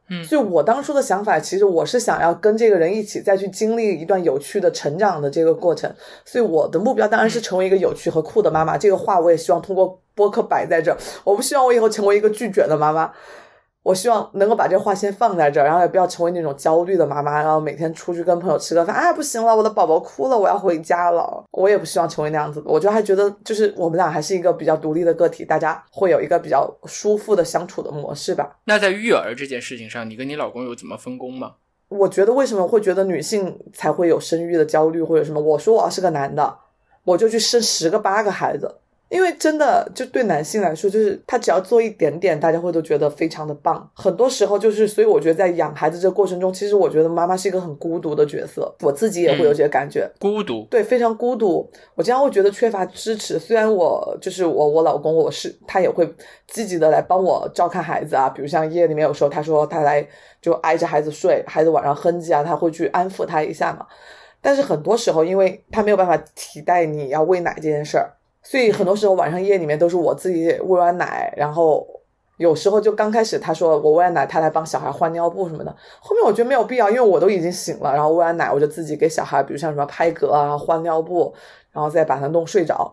嗯所以我当初的想法，其实我是想要跟这个人一起再去经历一段有趣的成长的这个过程。所以我的目标当然是成为一个有趣和酷的妈妈。这个话我也希望通过播客摆在这儿。我不希望我以后成为一个拒绝的妈妈，我希望能够把这话先放在这儿，然后也不要成为那种焦虑的妈妈，然后每天出去跟朋友吃个饭，哎不行了，我的宝宝哭了，我要回家了。我也不希望成为那样子的。我就还觉得，就是我们俩还是一个比较独立的个体，大家会有一个比较舒服的相处的模式吧。那在育儿这件事情上，你跟你老公有怎么分工吗？我觉得为什么会觉得女性才会有生育的焦虑或者什么？我说我要是个男的，我就去生十个八个孩子，因为真的就对男性来说，就是他只要做一点点，大家会都觉得非常的棒。很多时候就是，所以我觉得在养孩子这个过程中，其实我觉得妈妈是一个很孤独的角色，我自己也会有这个感觉。孤独，对，非常孤独。我经常会觉得缺乏支持。虽然我就是我，我老公，我是他也会积极的来帮我照看孩子啊。比如像夜里面有时候他说他来就挨着孩子睡，孩子晚上哼唧啊，他会去安抚他一下嘛。但是很多时候，因为他没有办法替代你要喂奶这件事儿，所以很多时候晚上夜里面都是我自己喂完奶，然后有时候就刚开始他说我喂完奶，他来帮小孩换尿布什么的。后面我觉得没有必要，因为我都已经醒了，然后喂完奶我就自己给小孩，比如像什么拍嗝啊、换尿布，然后再把他弄睡着。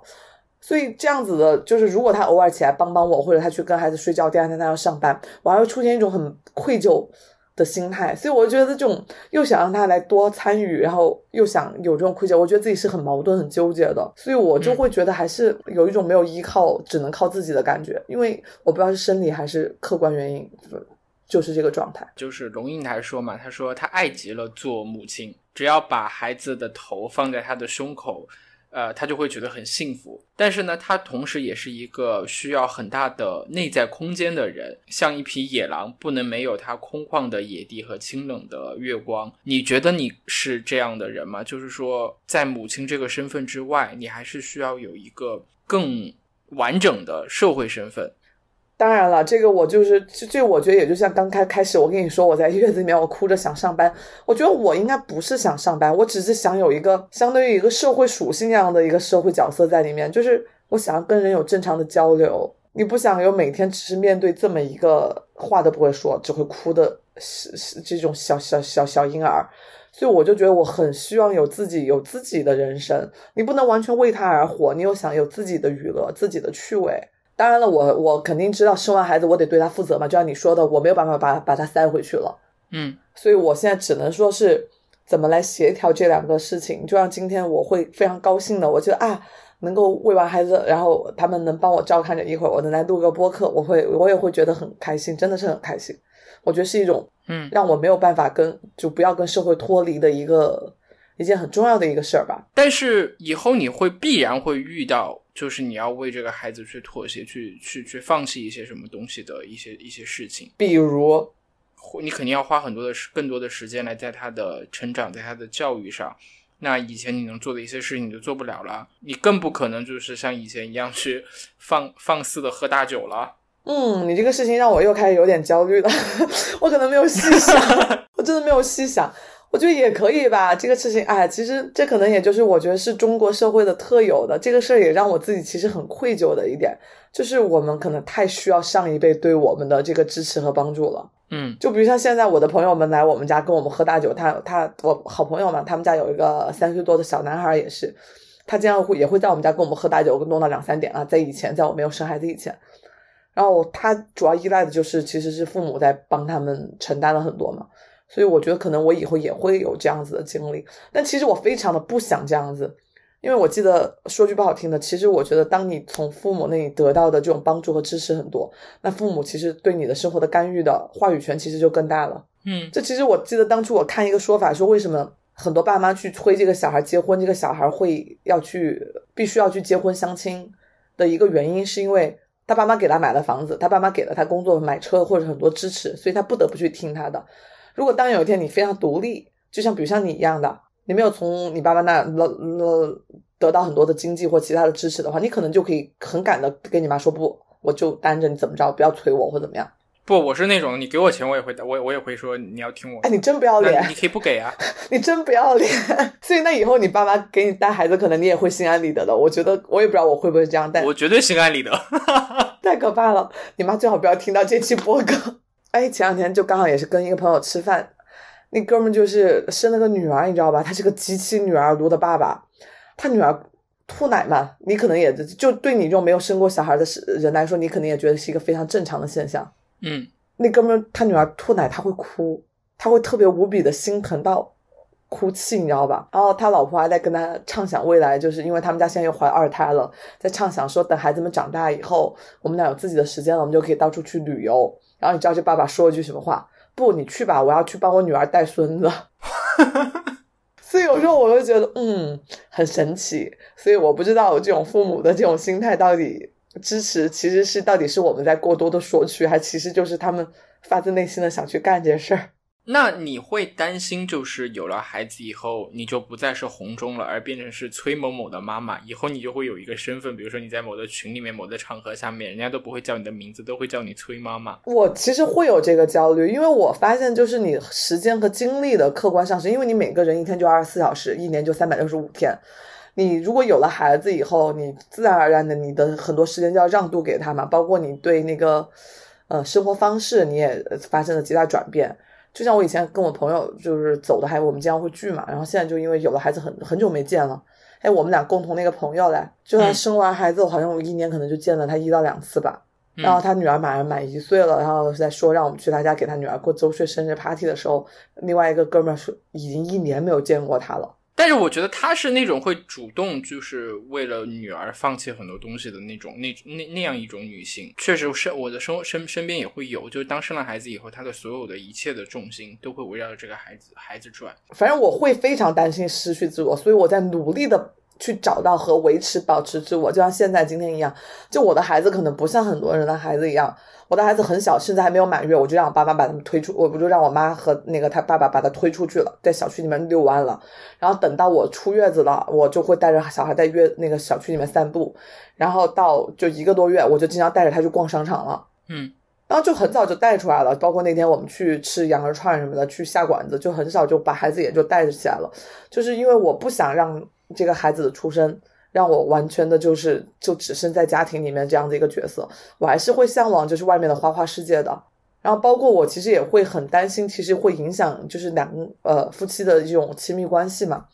所以这样子的，就是如果他偶尔起来帮帮我，或者他去跟孩子睡觉，第二天他要上班，我还会出现一种很愧疚的心态。所以我觉得这种又想让他来多参与，然后又想有这种愧疚，我觉得自己是很矛盾、很纠结的。所以我就会觉得还是有一种没有依靠，只能靠自己的感觉。因为我不知道是生理还是客观原因，就是这个状态。就是龙应台说嘛，他说他爱极了做母亲，只要把孩子的头放在他的胸口。呃，他就会觉得很幸福。但是呢，他同时也是一个需要很大的内在空间的人，像一匹野狼，不能没有他空旷的野地和清冷的月光。你觉得你是这样的人吗？就是说，在母亲这个身份之外，你还是需要有一个更完整的社会身份。当然了，这个我就是这，这我觉得也就像刚开开始，我跟你说我在月子里面，我哭着想上班。我觉得我应该不是想上班，我只是想有一个相对于一个社会属性那样的一个社会角色在里面，就是我想要跟人有正常的交流。你不想有每天只是面对这么一个话都不会说，只会哭的是是这种小小小小婴儿。所以我就觉得我很希望有自己有自己的人生，你不能完全为他而活，你又想有自己的娱乐、自己的趣味。当然了，我我肯定知道生完孩子我得对他负责嘛，就像你说的，我没有办法把把他塞回去了。嗯，所以我现在只能说是怎么来协调这两个事情。就像今天我会非常高兴的，我觉得啊，能够喂完孩子，然后他们能帮我照看着，一会儿我能来录个播客，我会我也会觉得很开心，真的是很开心。我觉得是一种嗯，让我没有办法跟就不要跟社会脱离的一个一件很重要的一个事儿吧。但是以后你会必然会遇到，就是你要为这个孩子去妥协，去去去放弃一些什么东西的一些一些事情。比如，你肯定要花很多的时更多的时间来在他的成长，在他的教育上。那以前你能做的一些事情你就做不了了，你更不可能就是像以前一样去放放肆的喝大酒了。嗯，你这个事情让我又开始有点焦虑了，我可能没有细想，我真的没有细想。我觉得也可以吧，这个事情，哎，其实这可能也就是我觉得是中国社会的特有的。这个事儿也让我自己其实很愧疚的一点，就是我们可能太需要上一辈对我们的这个支持和帮助了。嗯就比如像现在我的朋友们来我们家跟我们喝大酒，他他我好朋友嘛，他们家有一个三岁多的小男孩也是，他经常会也会在我们家跟我们喝大酒，弄到两三点啊，在以前在我没有生孩子以前，然后他主要依赖的就是其实是父母在帮他们承担了很多嘛，所以我觉得可能我以后也会有这样子的经历，但其实我非常的不想这样子，因为我记得说句不好听的，其实我觉得当你从父母那里得到的这种帮助和支持很多，那父母其实对你的生活的干预的话语权其实就更大了。嗯这其实我记得当初我看一个说法说，为什么很多爸妈去催这个小孩结婚，这个小孩会要去必须要去结婚相亲的一个原因，是因为他爸妈给他买了房子，他爸妈给了他工作、买车或者很多支持，所以他不得不去听他的。如果当有一天你非常独立，就像比如像你一样的，你没有从你爸妈那了了得到很多的经济或其他的支持的话，你可能就可以很敢的跟你妈说不，我就单着你怎么着，不要催我或怎么样。不，我是那种你给我钱我也会我我也会说你要听我哎，。你真不要脸！你可以不给啊。你真不要脸！所以那以后你爸妈给你带孩子，可能你也会心安理得的。我觉得我也不知道我会不会这样，带我绝对心安理得。太可怕了。你妈最好不要听到这期播客。哎，前两天就刚好也是跟一个朋友吃饭，那哥们就是生了个女儿，你知道吧？他是个极其女儿奴的爸爸，他女儿吐奶嘛，你可能也就对你这种没有生过小孩的人来说，你肯定也觉得是一个非常正常的现象。嗯那哥们他女儿吐奶，他会哭，他会特别无比的心疼到哭泣，你知道吧？然后他老婆还在跟他畅想未来，就是因为他们家现在又怀二胎了，在畅想说等孩子们长大以后，我们俩有自己的时间了，我们就可以到处去旅游。然后你知道这爸爸说了句什么话？不，你去吧，我要去帮我女儿带孙子。所以有时候我就觉得，嗯，很神奇。所以我不知道这种父母的这种心态到底支持，其实是到底是我们在过多的索取，还其实就是他们发自内心的想去干这事儿。那你会担心，就是有了孩子以后，你就不再是红中了，而变成是崔某某的妈妈。以后你就会有一个身份，比如说你在某的群里面、某的场合下面，人家都不会叫你的名字，都会叫你崔妈妈。我其实会有这个焦虑，因为我发现就是你时间和精力的客观上是，因为你每个人一天就二十四小时，一年就三百六十五天。你如果有了孩子以后，你自然而然的你的很多时间就要让渡给他嘛，包括你对那个呃生活方式你也发生了极大转变。就像我以前跟我朋友就是走的还我们经常会聚嘛，然后现在就因为有了孩子很很久没见了，哎，我们俩共同那个朋友嘞，就他嗯生完孩子，我好像我一年可能就见了他一到两次吧。嗯然后他女儿马上满一岁了，然后在说让我们去他家给他女儿过周岁生日 party 的时候，另外一个哥们儿说已经一年没有见过他了。但是我觉得她是那种会主动，就是为了女儿放弃很多东西的那种，那那那样一种女性。确实是我的生身身边也会有，就是当生了孩子以后，她的所有的一切的重心都会围绕着这个孩子孩子转。反正我会非常担心失去自我，所以我在努力的去找到和维持、保持自我，就像现在今天一样。就我的孩子可能不像很多人的孩子一样，我的孩子很小，甚至还没有满月，我就让我爸妈把他们推出，我不就让我妈和那个他爸爸把他推出去了，在小区里面遛弯了。然后等到我出月子了，我就会带着小孩在月那个小区里面散步。然后到就一个多月，我就经常带着他去逛商场了。嗯，然后就很早就带出来了，包括那天我们去吃羊肉串什么的，去下馆子，就很少就把孩子也就带着起来了，就是因为我不想让这个孩子的出生让我完全的就是就只身在家庭里面这样的一个角色，我还是会向往就是外面的花花世界的。然后包括我其实也会很担心，其实会影响就是两呃夫妻的这种亲密关系嘛。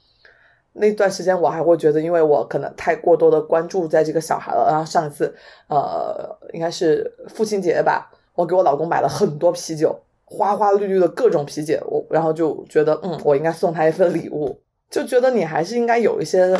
那段时间我还会觉得，因为我可能太过多的关注在这个小孩了。然后上一次，呃，应该是父亲节吧，我给我老公买了很多啤酒，花花绿绿的各种啤酒，我然后就觉得，嗯，我应该送他一份礼物，就觉得你还是应该有一些，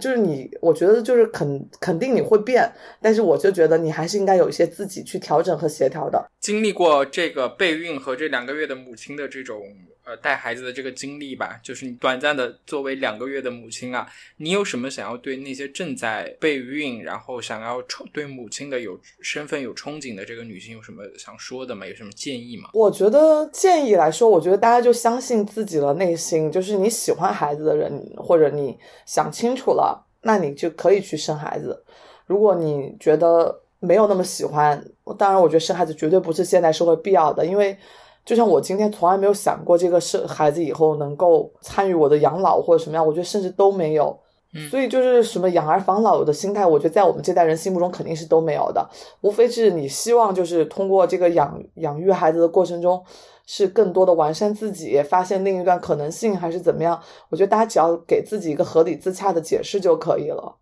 就是你，我觉得就是肯肯定你会变，但是我就觉得你还是应该有一些自己去调整和协调的。经历过这个备孕和这两个月的母亲的这种呃带孩子的这个经历吧，就是你短暂的作为两个月的母亲啊，你有什么想要对那些正在备孕，然后想要憧对母亲的有身份有憧憬的这个女性有什么想说的吗？有什么建议吗？我觉得建议来说，我觉得大家就相信自己的内心，就是你喜欢孩子的人，或者你想清楚了，那你就可以去生孩子。如果你觉得没有那么喜欢，当然，我觉得生孩子绝对不是现代社会必要的，因为就像我今天从来没有想过这个是孩子以后能够参与我的养老或者什么样，我觉得甚至都没有。嗯所以就是什么养儿防老的心态，我觉得在我们这代人心目中肯定是都没有的。无非是你希望就是通过这个养养育孩子的过程中，是更多的完善自己，发现另一段可能性，还是怎么样？我觉得大家只要给自己一个合理自洽的解释就可以了。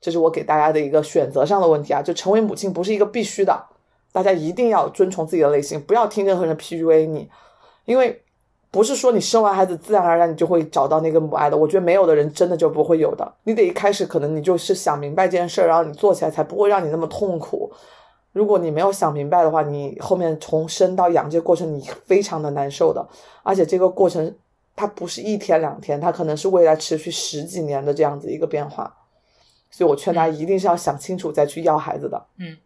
这是我给大家的一个选择上的问题啊，就成为母亲不是一个必须的，大家一定要遵从自己的内心，不要听任何人 PUA 你，因为不是说你生完孩子自然而然你就会找到那个母爱的，我觉得没有的人真的就不会有的，你得一开始可能你就是想明白这件事儿，然后你做起来才不会让你那么痛苦。如果你没有想明白的话，你后面从生到养这个过程你非常的难受的，而且这个过程它不是一天两天，它可能是未来持续十几年的这样子一个变化。所以我劝大家一定是要想清楚再去要孩子的。嗯，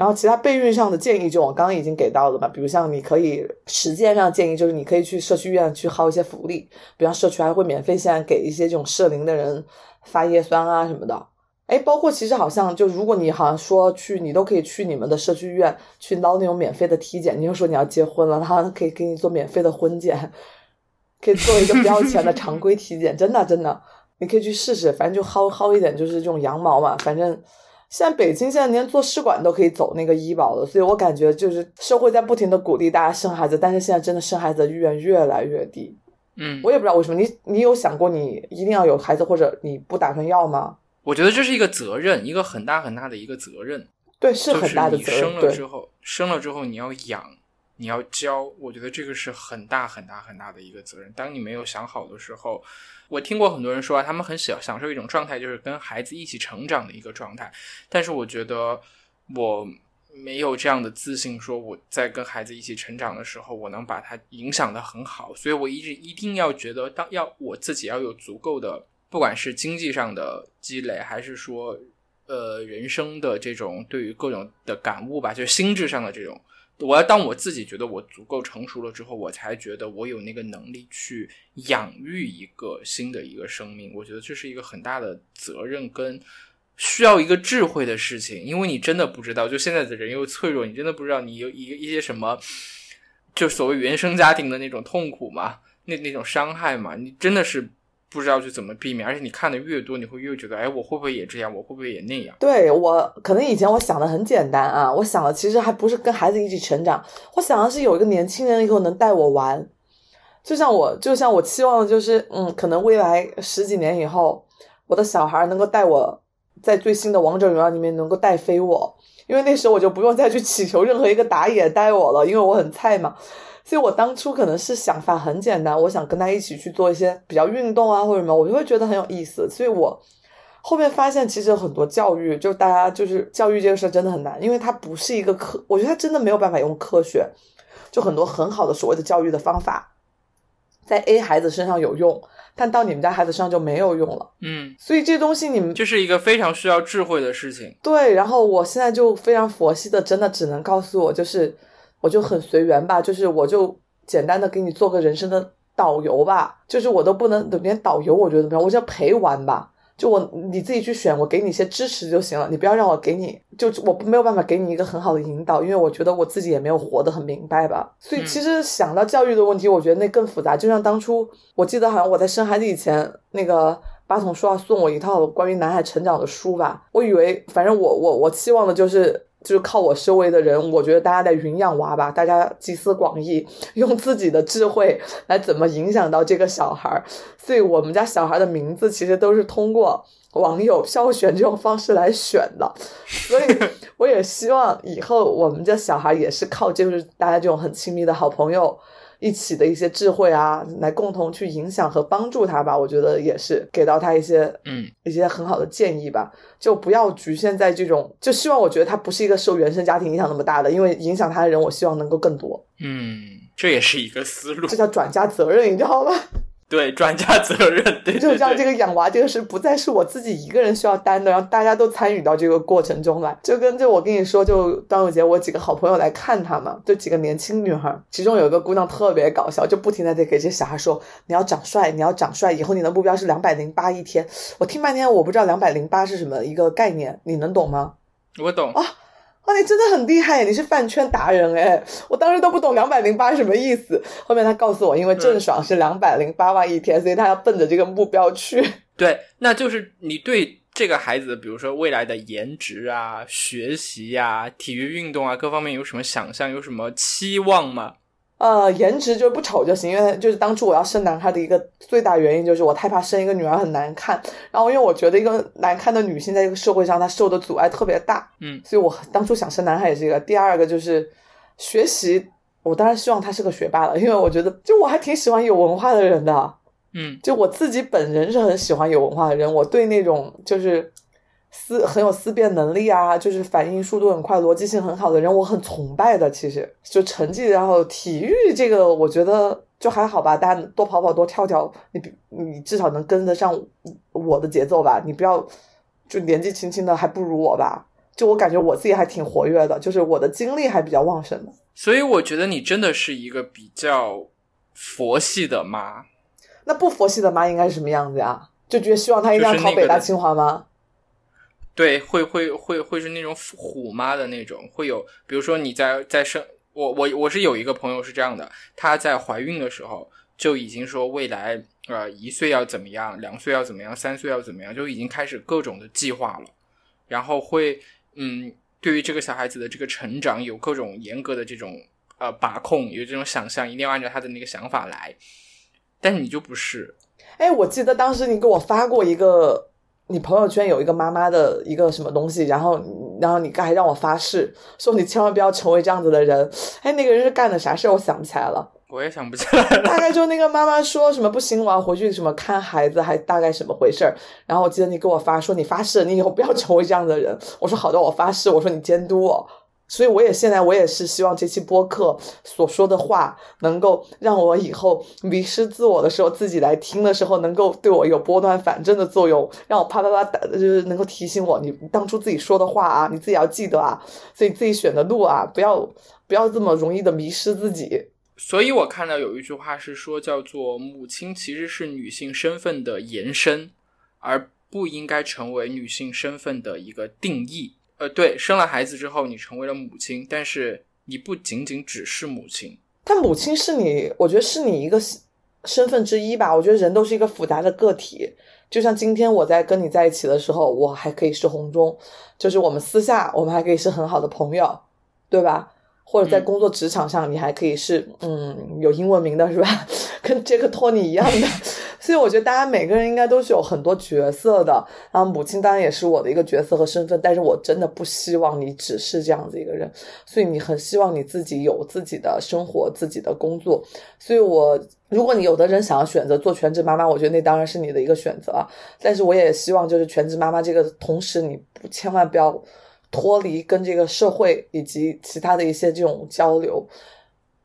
然后其他备孕上的建议，就我刚刚已经给到了嘛，比如像你可以实践上建议，就是你可以去社区医院去薅一些福利，比方社区还会免费现在给一些这种适龄的人发叶酸啊什么的。哎，包括其实好像就如果你好像说去，你都可以去你们的社区医院去捞那种免费的体检，你就说你要结婚了，他可以给你做免费的婚检，可以做一个不要钱的常规体检，真的真的。你可以去试试，反正就薅薅一点，就是这种羊毛嘛。反正现在北京现在连做试管都可以走那个医保了，所以我感觉就是社会在不停的鼓励大家生孩子，但是现在真的生孩子的意愿越来越低。嗯，我也不知道为什么，你你有想过你一定要有孩子，或者你不打算要吗？我觉得这是一个责任，一个很大很大的一个责任。对，是很大的责任。对了之后，生了之后你要养，你要教，我觉得这个是很大很大很大的一个责任。当你没有想好的时候，我听过很多人说啊，他们很享享受一种状态，就是跟孩子一起成长的一个状态。但是我觉得我没有这样的自信，说我在跟孩子一起成长的时候，我能把他影响的很好。所以我一直一定要觉得，当要我自己要有足够的，不管是经济上的积累，还是说呃人生的这种对于各种的感悟吧，就是心智上的这种。我要当我自己觉得我足够成熟了之后，我才觉得我有那个能力去养育一个新的一个生命。我觉得这是一个很大的责任跟需要一个智慧的事情，因为你真的不知道，就现在的人又脆弱，你真的不知道你有一一些什么，就所谓原生家庭的那种痛苦嘛，那那种伤害嘛，你真的是不知道去怎么避免，而且你看的越多，你会越觉得，哎，我会不会也这样？我会不会也那样？对我可能以前我想的很简单啊，我想的其实还不是跟孩子一起成长，我想的是有一个年轻人以后能带我玩，就像我就像我期望的就是，嗯，可能未来十几年以后，我的小孩能够带我在最新的王者荣耀里面能够带飞我，因为那时候我就不用再去祈求任何一个打野带我了，因为我很菜嘛。所以我当初可能是想法很简单，我想跟他一起去做一些比较运动啊或者什么，我就会觉得很有意思。所以我后面发现，其实很多教育，就大家就是教育这个事真的很难，因为它不是一个科，我觉得它真的没有办法用科学，就很多很好的所谓的教育的方法，在 A 孩子身上有用，但到你们家孩子身上就没有用了。嗯，所以这东西你们就是一个非常需要智慧的事情。对，然后我现在就非常佛系的，真的只能告诉我，就是我就很随缘吧，就是我就简单的给你做个人生的导游吧，就是我都不能连导游我觉得怎么样，我叫陪玩吧。就我你自己去选，我给你一些支持就行了，你不要让我给你，就我没有办法给你一个很好的引导，因为我觉得我自己也没有活得很明白吧。所以其实想到教育的问题，我觉得那更复杂。就像当初我记得好像我在生孩子以前，那个八筒说要送我一套关于男孩成长的书吧，我以为反正我我我期望的就是。就是靠我周围的人，我觉得大家在云养娃吧，大家集思广益，用自己的智慧来怎么影响到这个小孩儿。所以我们家小孩的名字其实都是通过网友 票选这种方式来选的。所以我也希望以后我们家小孩也是靠就是大家这种很亲密的好朋友。一起的一些智慧啊，来共同去影响和帮助他吧。我觉得也是给到他一些嗯一些很好的建议吧。就不要局限在这种，就希望我觉得他不是一个受原生家庭影响那么大的，因为影响他的人，我希望能够更多。嗯，这也是一个思路这。叫转嫁责任，你知道吗？对，专家责任，对对就让这。个养娃这个事不再是我自己一个人需要担的，然后大家都参与到这个过程中来。就跟就我跟你说，就端午节我几个好朋友来看他嘛，就几个年轻女孩，其中有一个姑娘特别搞笑，就不停的在给这小孩说你要长帅，你要长帅，以后你的目标是两百零八一天。我听半天，我不知道两百零八是什么一个概念，你能懂吗？我懂。哇，你真的很厉害，你是饭圈达人哎！我当时都不懂两百零八什么意思，后面他告诉我，因为郑爽是两百零八万一天，所以他要奔着这个目标去。对，那就是你对这个孩子，比如说未来的颜值啊、学习呀、体育运动啊各方面有什么想象，有什么期望吗？呃，颜值就是不丑就行，因为就是当初我要生男孩的一个最大原因就是我太怕生一个女儿很难看，然后因为我觉得一个难看的女性在这个社会上她受的阻碍特别大，嗯，所以我当初想生男孩也是一个。第二个就是学习，我当然希望他是个学霸了，因为我觉得就我还挺喜欢有文化的人的，嗯就我自己本人是很喜欢有文化的人，我对那种就是思很有思辨能力啊，就是反应速度很快、逻辑性很好的人，我很崇拜的。其实就成绩，然后体育这个，我觉得就还好吧，大家多跑跑、多跳跳，你比你至少能跟得上我的节奏吧。你不要就年纪轻轻的还不如我吧。就我感觉我自己还挺活跃的，就是我的精力还比较旺盛的。所以我觉得你真的是一个比较佛系的妈。那不佛系的妈应该是什么样子呀？就觉得希望她一定要考北大清华吗？对，会会会会是那种虎妈的那种，会有，比如说你在在生我我我是有一个朋友是这样的，她在怀孕的时候就已经说未来呃一岁要怎么样，两岁要怎么样，三岁要怎么样，就已经开始各种的计划了，然后会嗯对于这个小孩子的这个成长有各种严格的这种呃把控，有这种想象，一定要按照他的那个想法来，但你就不是，哎，我记得当时你给我发过一个，你朋友圈有一个妈妈的一个什么东西，然后然后你还让我发誓，说你千万不要成为这样子的人。哎，那个人是干的啥事儿？我想不起来了。我也想不起来了。大概就那个妈妈说什么不行，我要回去什么看孩子，还大概什么回事儿。然后我记得你给我发说你发誓，你以后不要成为这样的人。我说好的，我发誓。我说你监督我。所以我也现在我也是希望这期播客所说的话，能够让我以后迷失自我的时候，自己来听的时候，能够对我有拨乱反正的作用，让我啪啪啪打，就是能够提醒我，你当初自己说的话啊，你自己要记得啊，所以自己选的路啊，不要不要这么容易的迷失自己。所以我看到有一句话是说，叫做“母亲其实是女性身份的延伸，而不应该成为女性身份的一个定义。”呃，对，生了孩子之后，你成为了母亲，但是你不仅仅只是母亲。但母亲是你，我觉得是你一个身份之一吧。我觉得人都是一个复杂的个体，就像今天我在跟你在一起的时候，我还可以是红中，就是我们私下我们还可以是很好的朋友，对吧？或者在嗯工作职场上，你还可以是嗯有英文名的是吧？跟杰克托尼一样的。所以我觉得大家每个人应该都是有很多角色的。然后母亲当然也是我的一个角色和身份，但是我真的不希望你只是这样子一个人。所以你很希望你自己有自己的生活、自己的工作。所以我如果你有的人想要选择做全职妈妈，我觉得那当然是你的一个选择。但是我也希望就是全职妈妈这个同时，你不千万不要脱离跟这个社会以及其他的一些这种交流，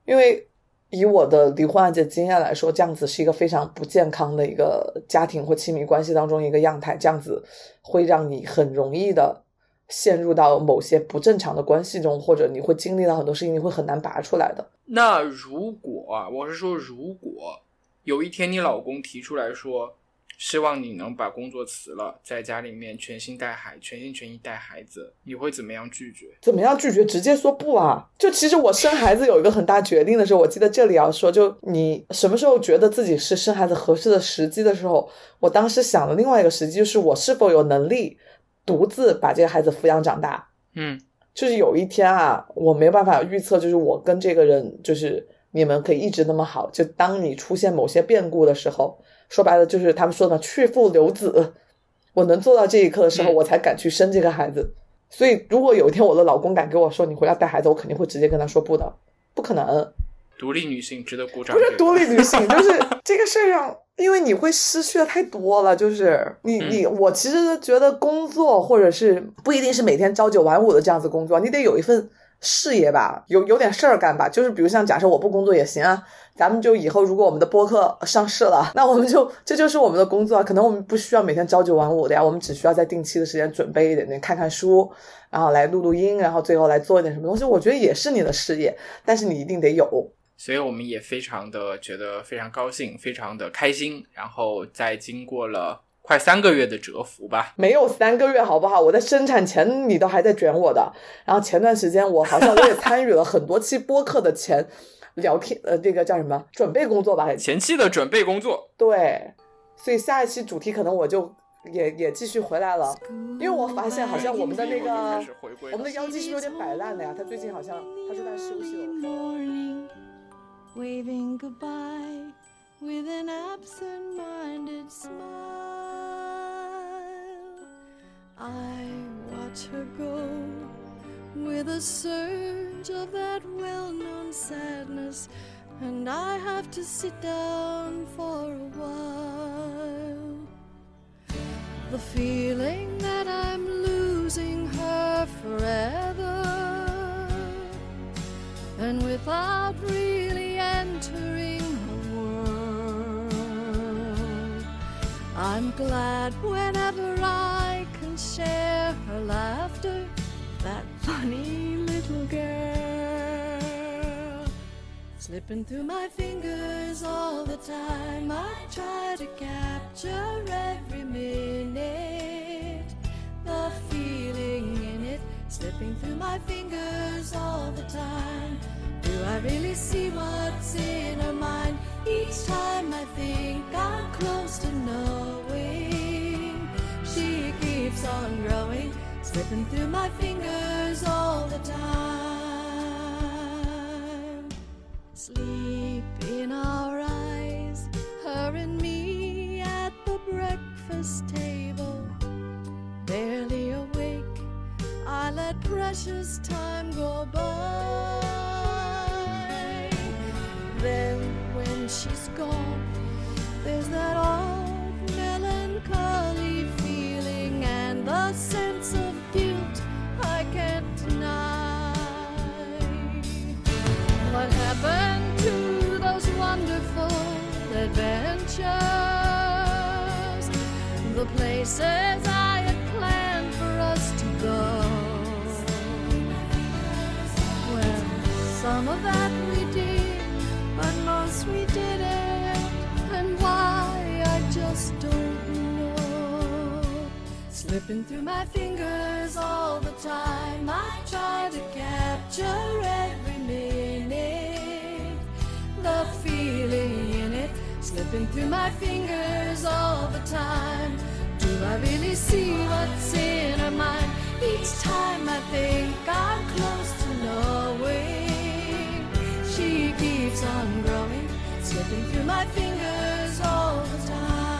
因为。以我的离婚案件经验来说，这样子是一个非常不健康的一个家庭或亲密关系当中一个样态，这样子会让你很容易的陷入到某些不正常的关系中，或者你会经历到很多事情，你会很难拔出来的。那如果啊，我是说，如果有一天你老公提出来说，希望你能把工作辞了，在家里面全心带孩，全心全意带孩子，你会怎么样拒绝？怎么样拒绝？直接说不啊！就其实我生孩子有一个很大决定的时候，我记得这里要说，就你什么时候觉得自己是生孩子合适的时机的时候，我当时想的另外一个时机就是我是否有能力独自把这个孩子抚养长大。嗯就是有一天啊，我没有办法预测，就是我跟这个人，就是你们可以一直那么好，就当你出现某些变故的时候，说白了就是他们说的去父留子，我能做到这一刻的时候，嗯我才敢去生这个孩子。所以，如果有一天我的老公敢跟我说你回来带孩子，我肯定会直接跟他说不的，不可能。独立女性值得鼓掌。不是独立女性，就是这个事儿上，因为你会失去的太多了。就是你嗯你我其实觉得工作或者是不一定是每天朝九晚五的这样子工作，你得有一份事业吧，有有点事儿干吧。就是比如像假设我不工作也行啊，咱们就以后如果我们的播客上市了，那我们就这就是我们的工作。可能我们不需要每天朝九晚五的呀，我们只需要在定期的时间准备一点点，看看书，然后来录录音，然后最后来做一点什么东西。我觉得也是你的事业，但是你一定得有。所以我们也非常的觉得非常高兴，非常的开心。然后在经过了快三个月的蛰伏吧，没有三个月，好不好？我在生产前你都还在卷我的，然后前段时间我好像我也参与了很多期播客的前聊天，呃，这个叫什么准备工作吧？前期的准备工作，对，所以下一期主题可能我就也也继续回来了，因为我发现好像我们的那个我们的妖姬是不是有点摆烂的呀？他最近好像他说他休息了。with an absent minded smile. I watch her go with a surge of that well known sadness, and I have to sit down for a while. The feeling that I'm losing her forever, and without really entering I'm glad whenever I can share her laughter, that funny little girl. Slipping through my fingers all the time, I try to capture every minute. The feeling in it slipping through my fingers all the time. Do I really see what's in her mind? Each time I think I'm close to on growing, slipping through my fingers all the time. Sleep in our eyes, her and me at the breakfast table. Barely awake, I let precious time go by. Then, when she's gone, there's that odd Places I had planned for us to go. Well, some of that we did, but most we didn't. And why, I just don't know. Slipping through my fingers all the time, I try to capture every minute. The feeling in it, slipping through my fingers all the time. I really see what's in her mind? Each time I think I'm close to knowing, she keeps on growing, slipping through my fingers all the time.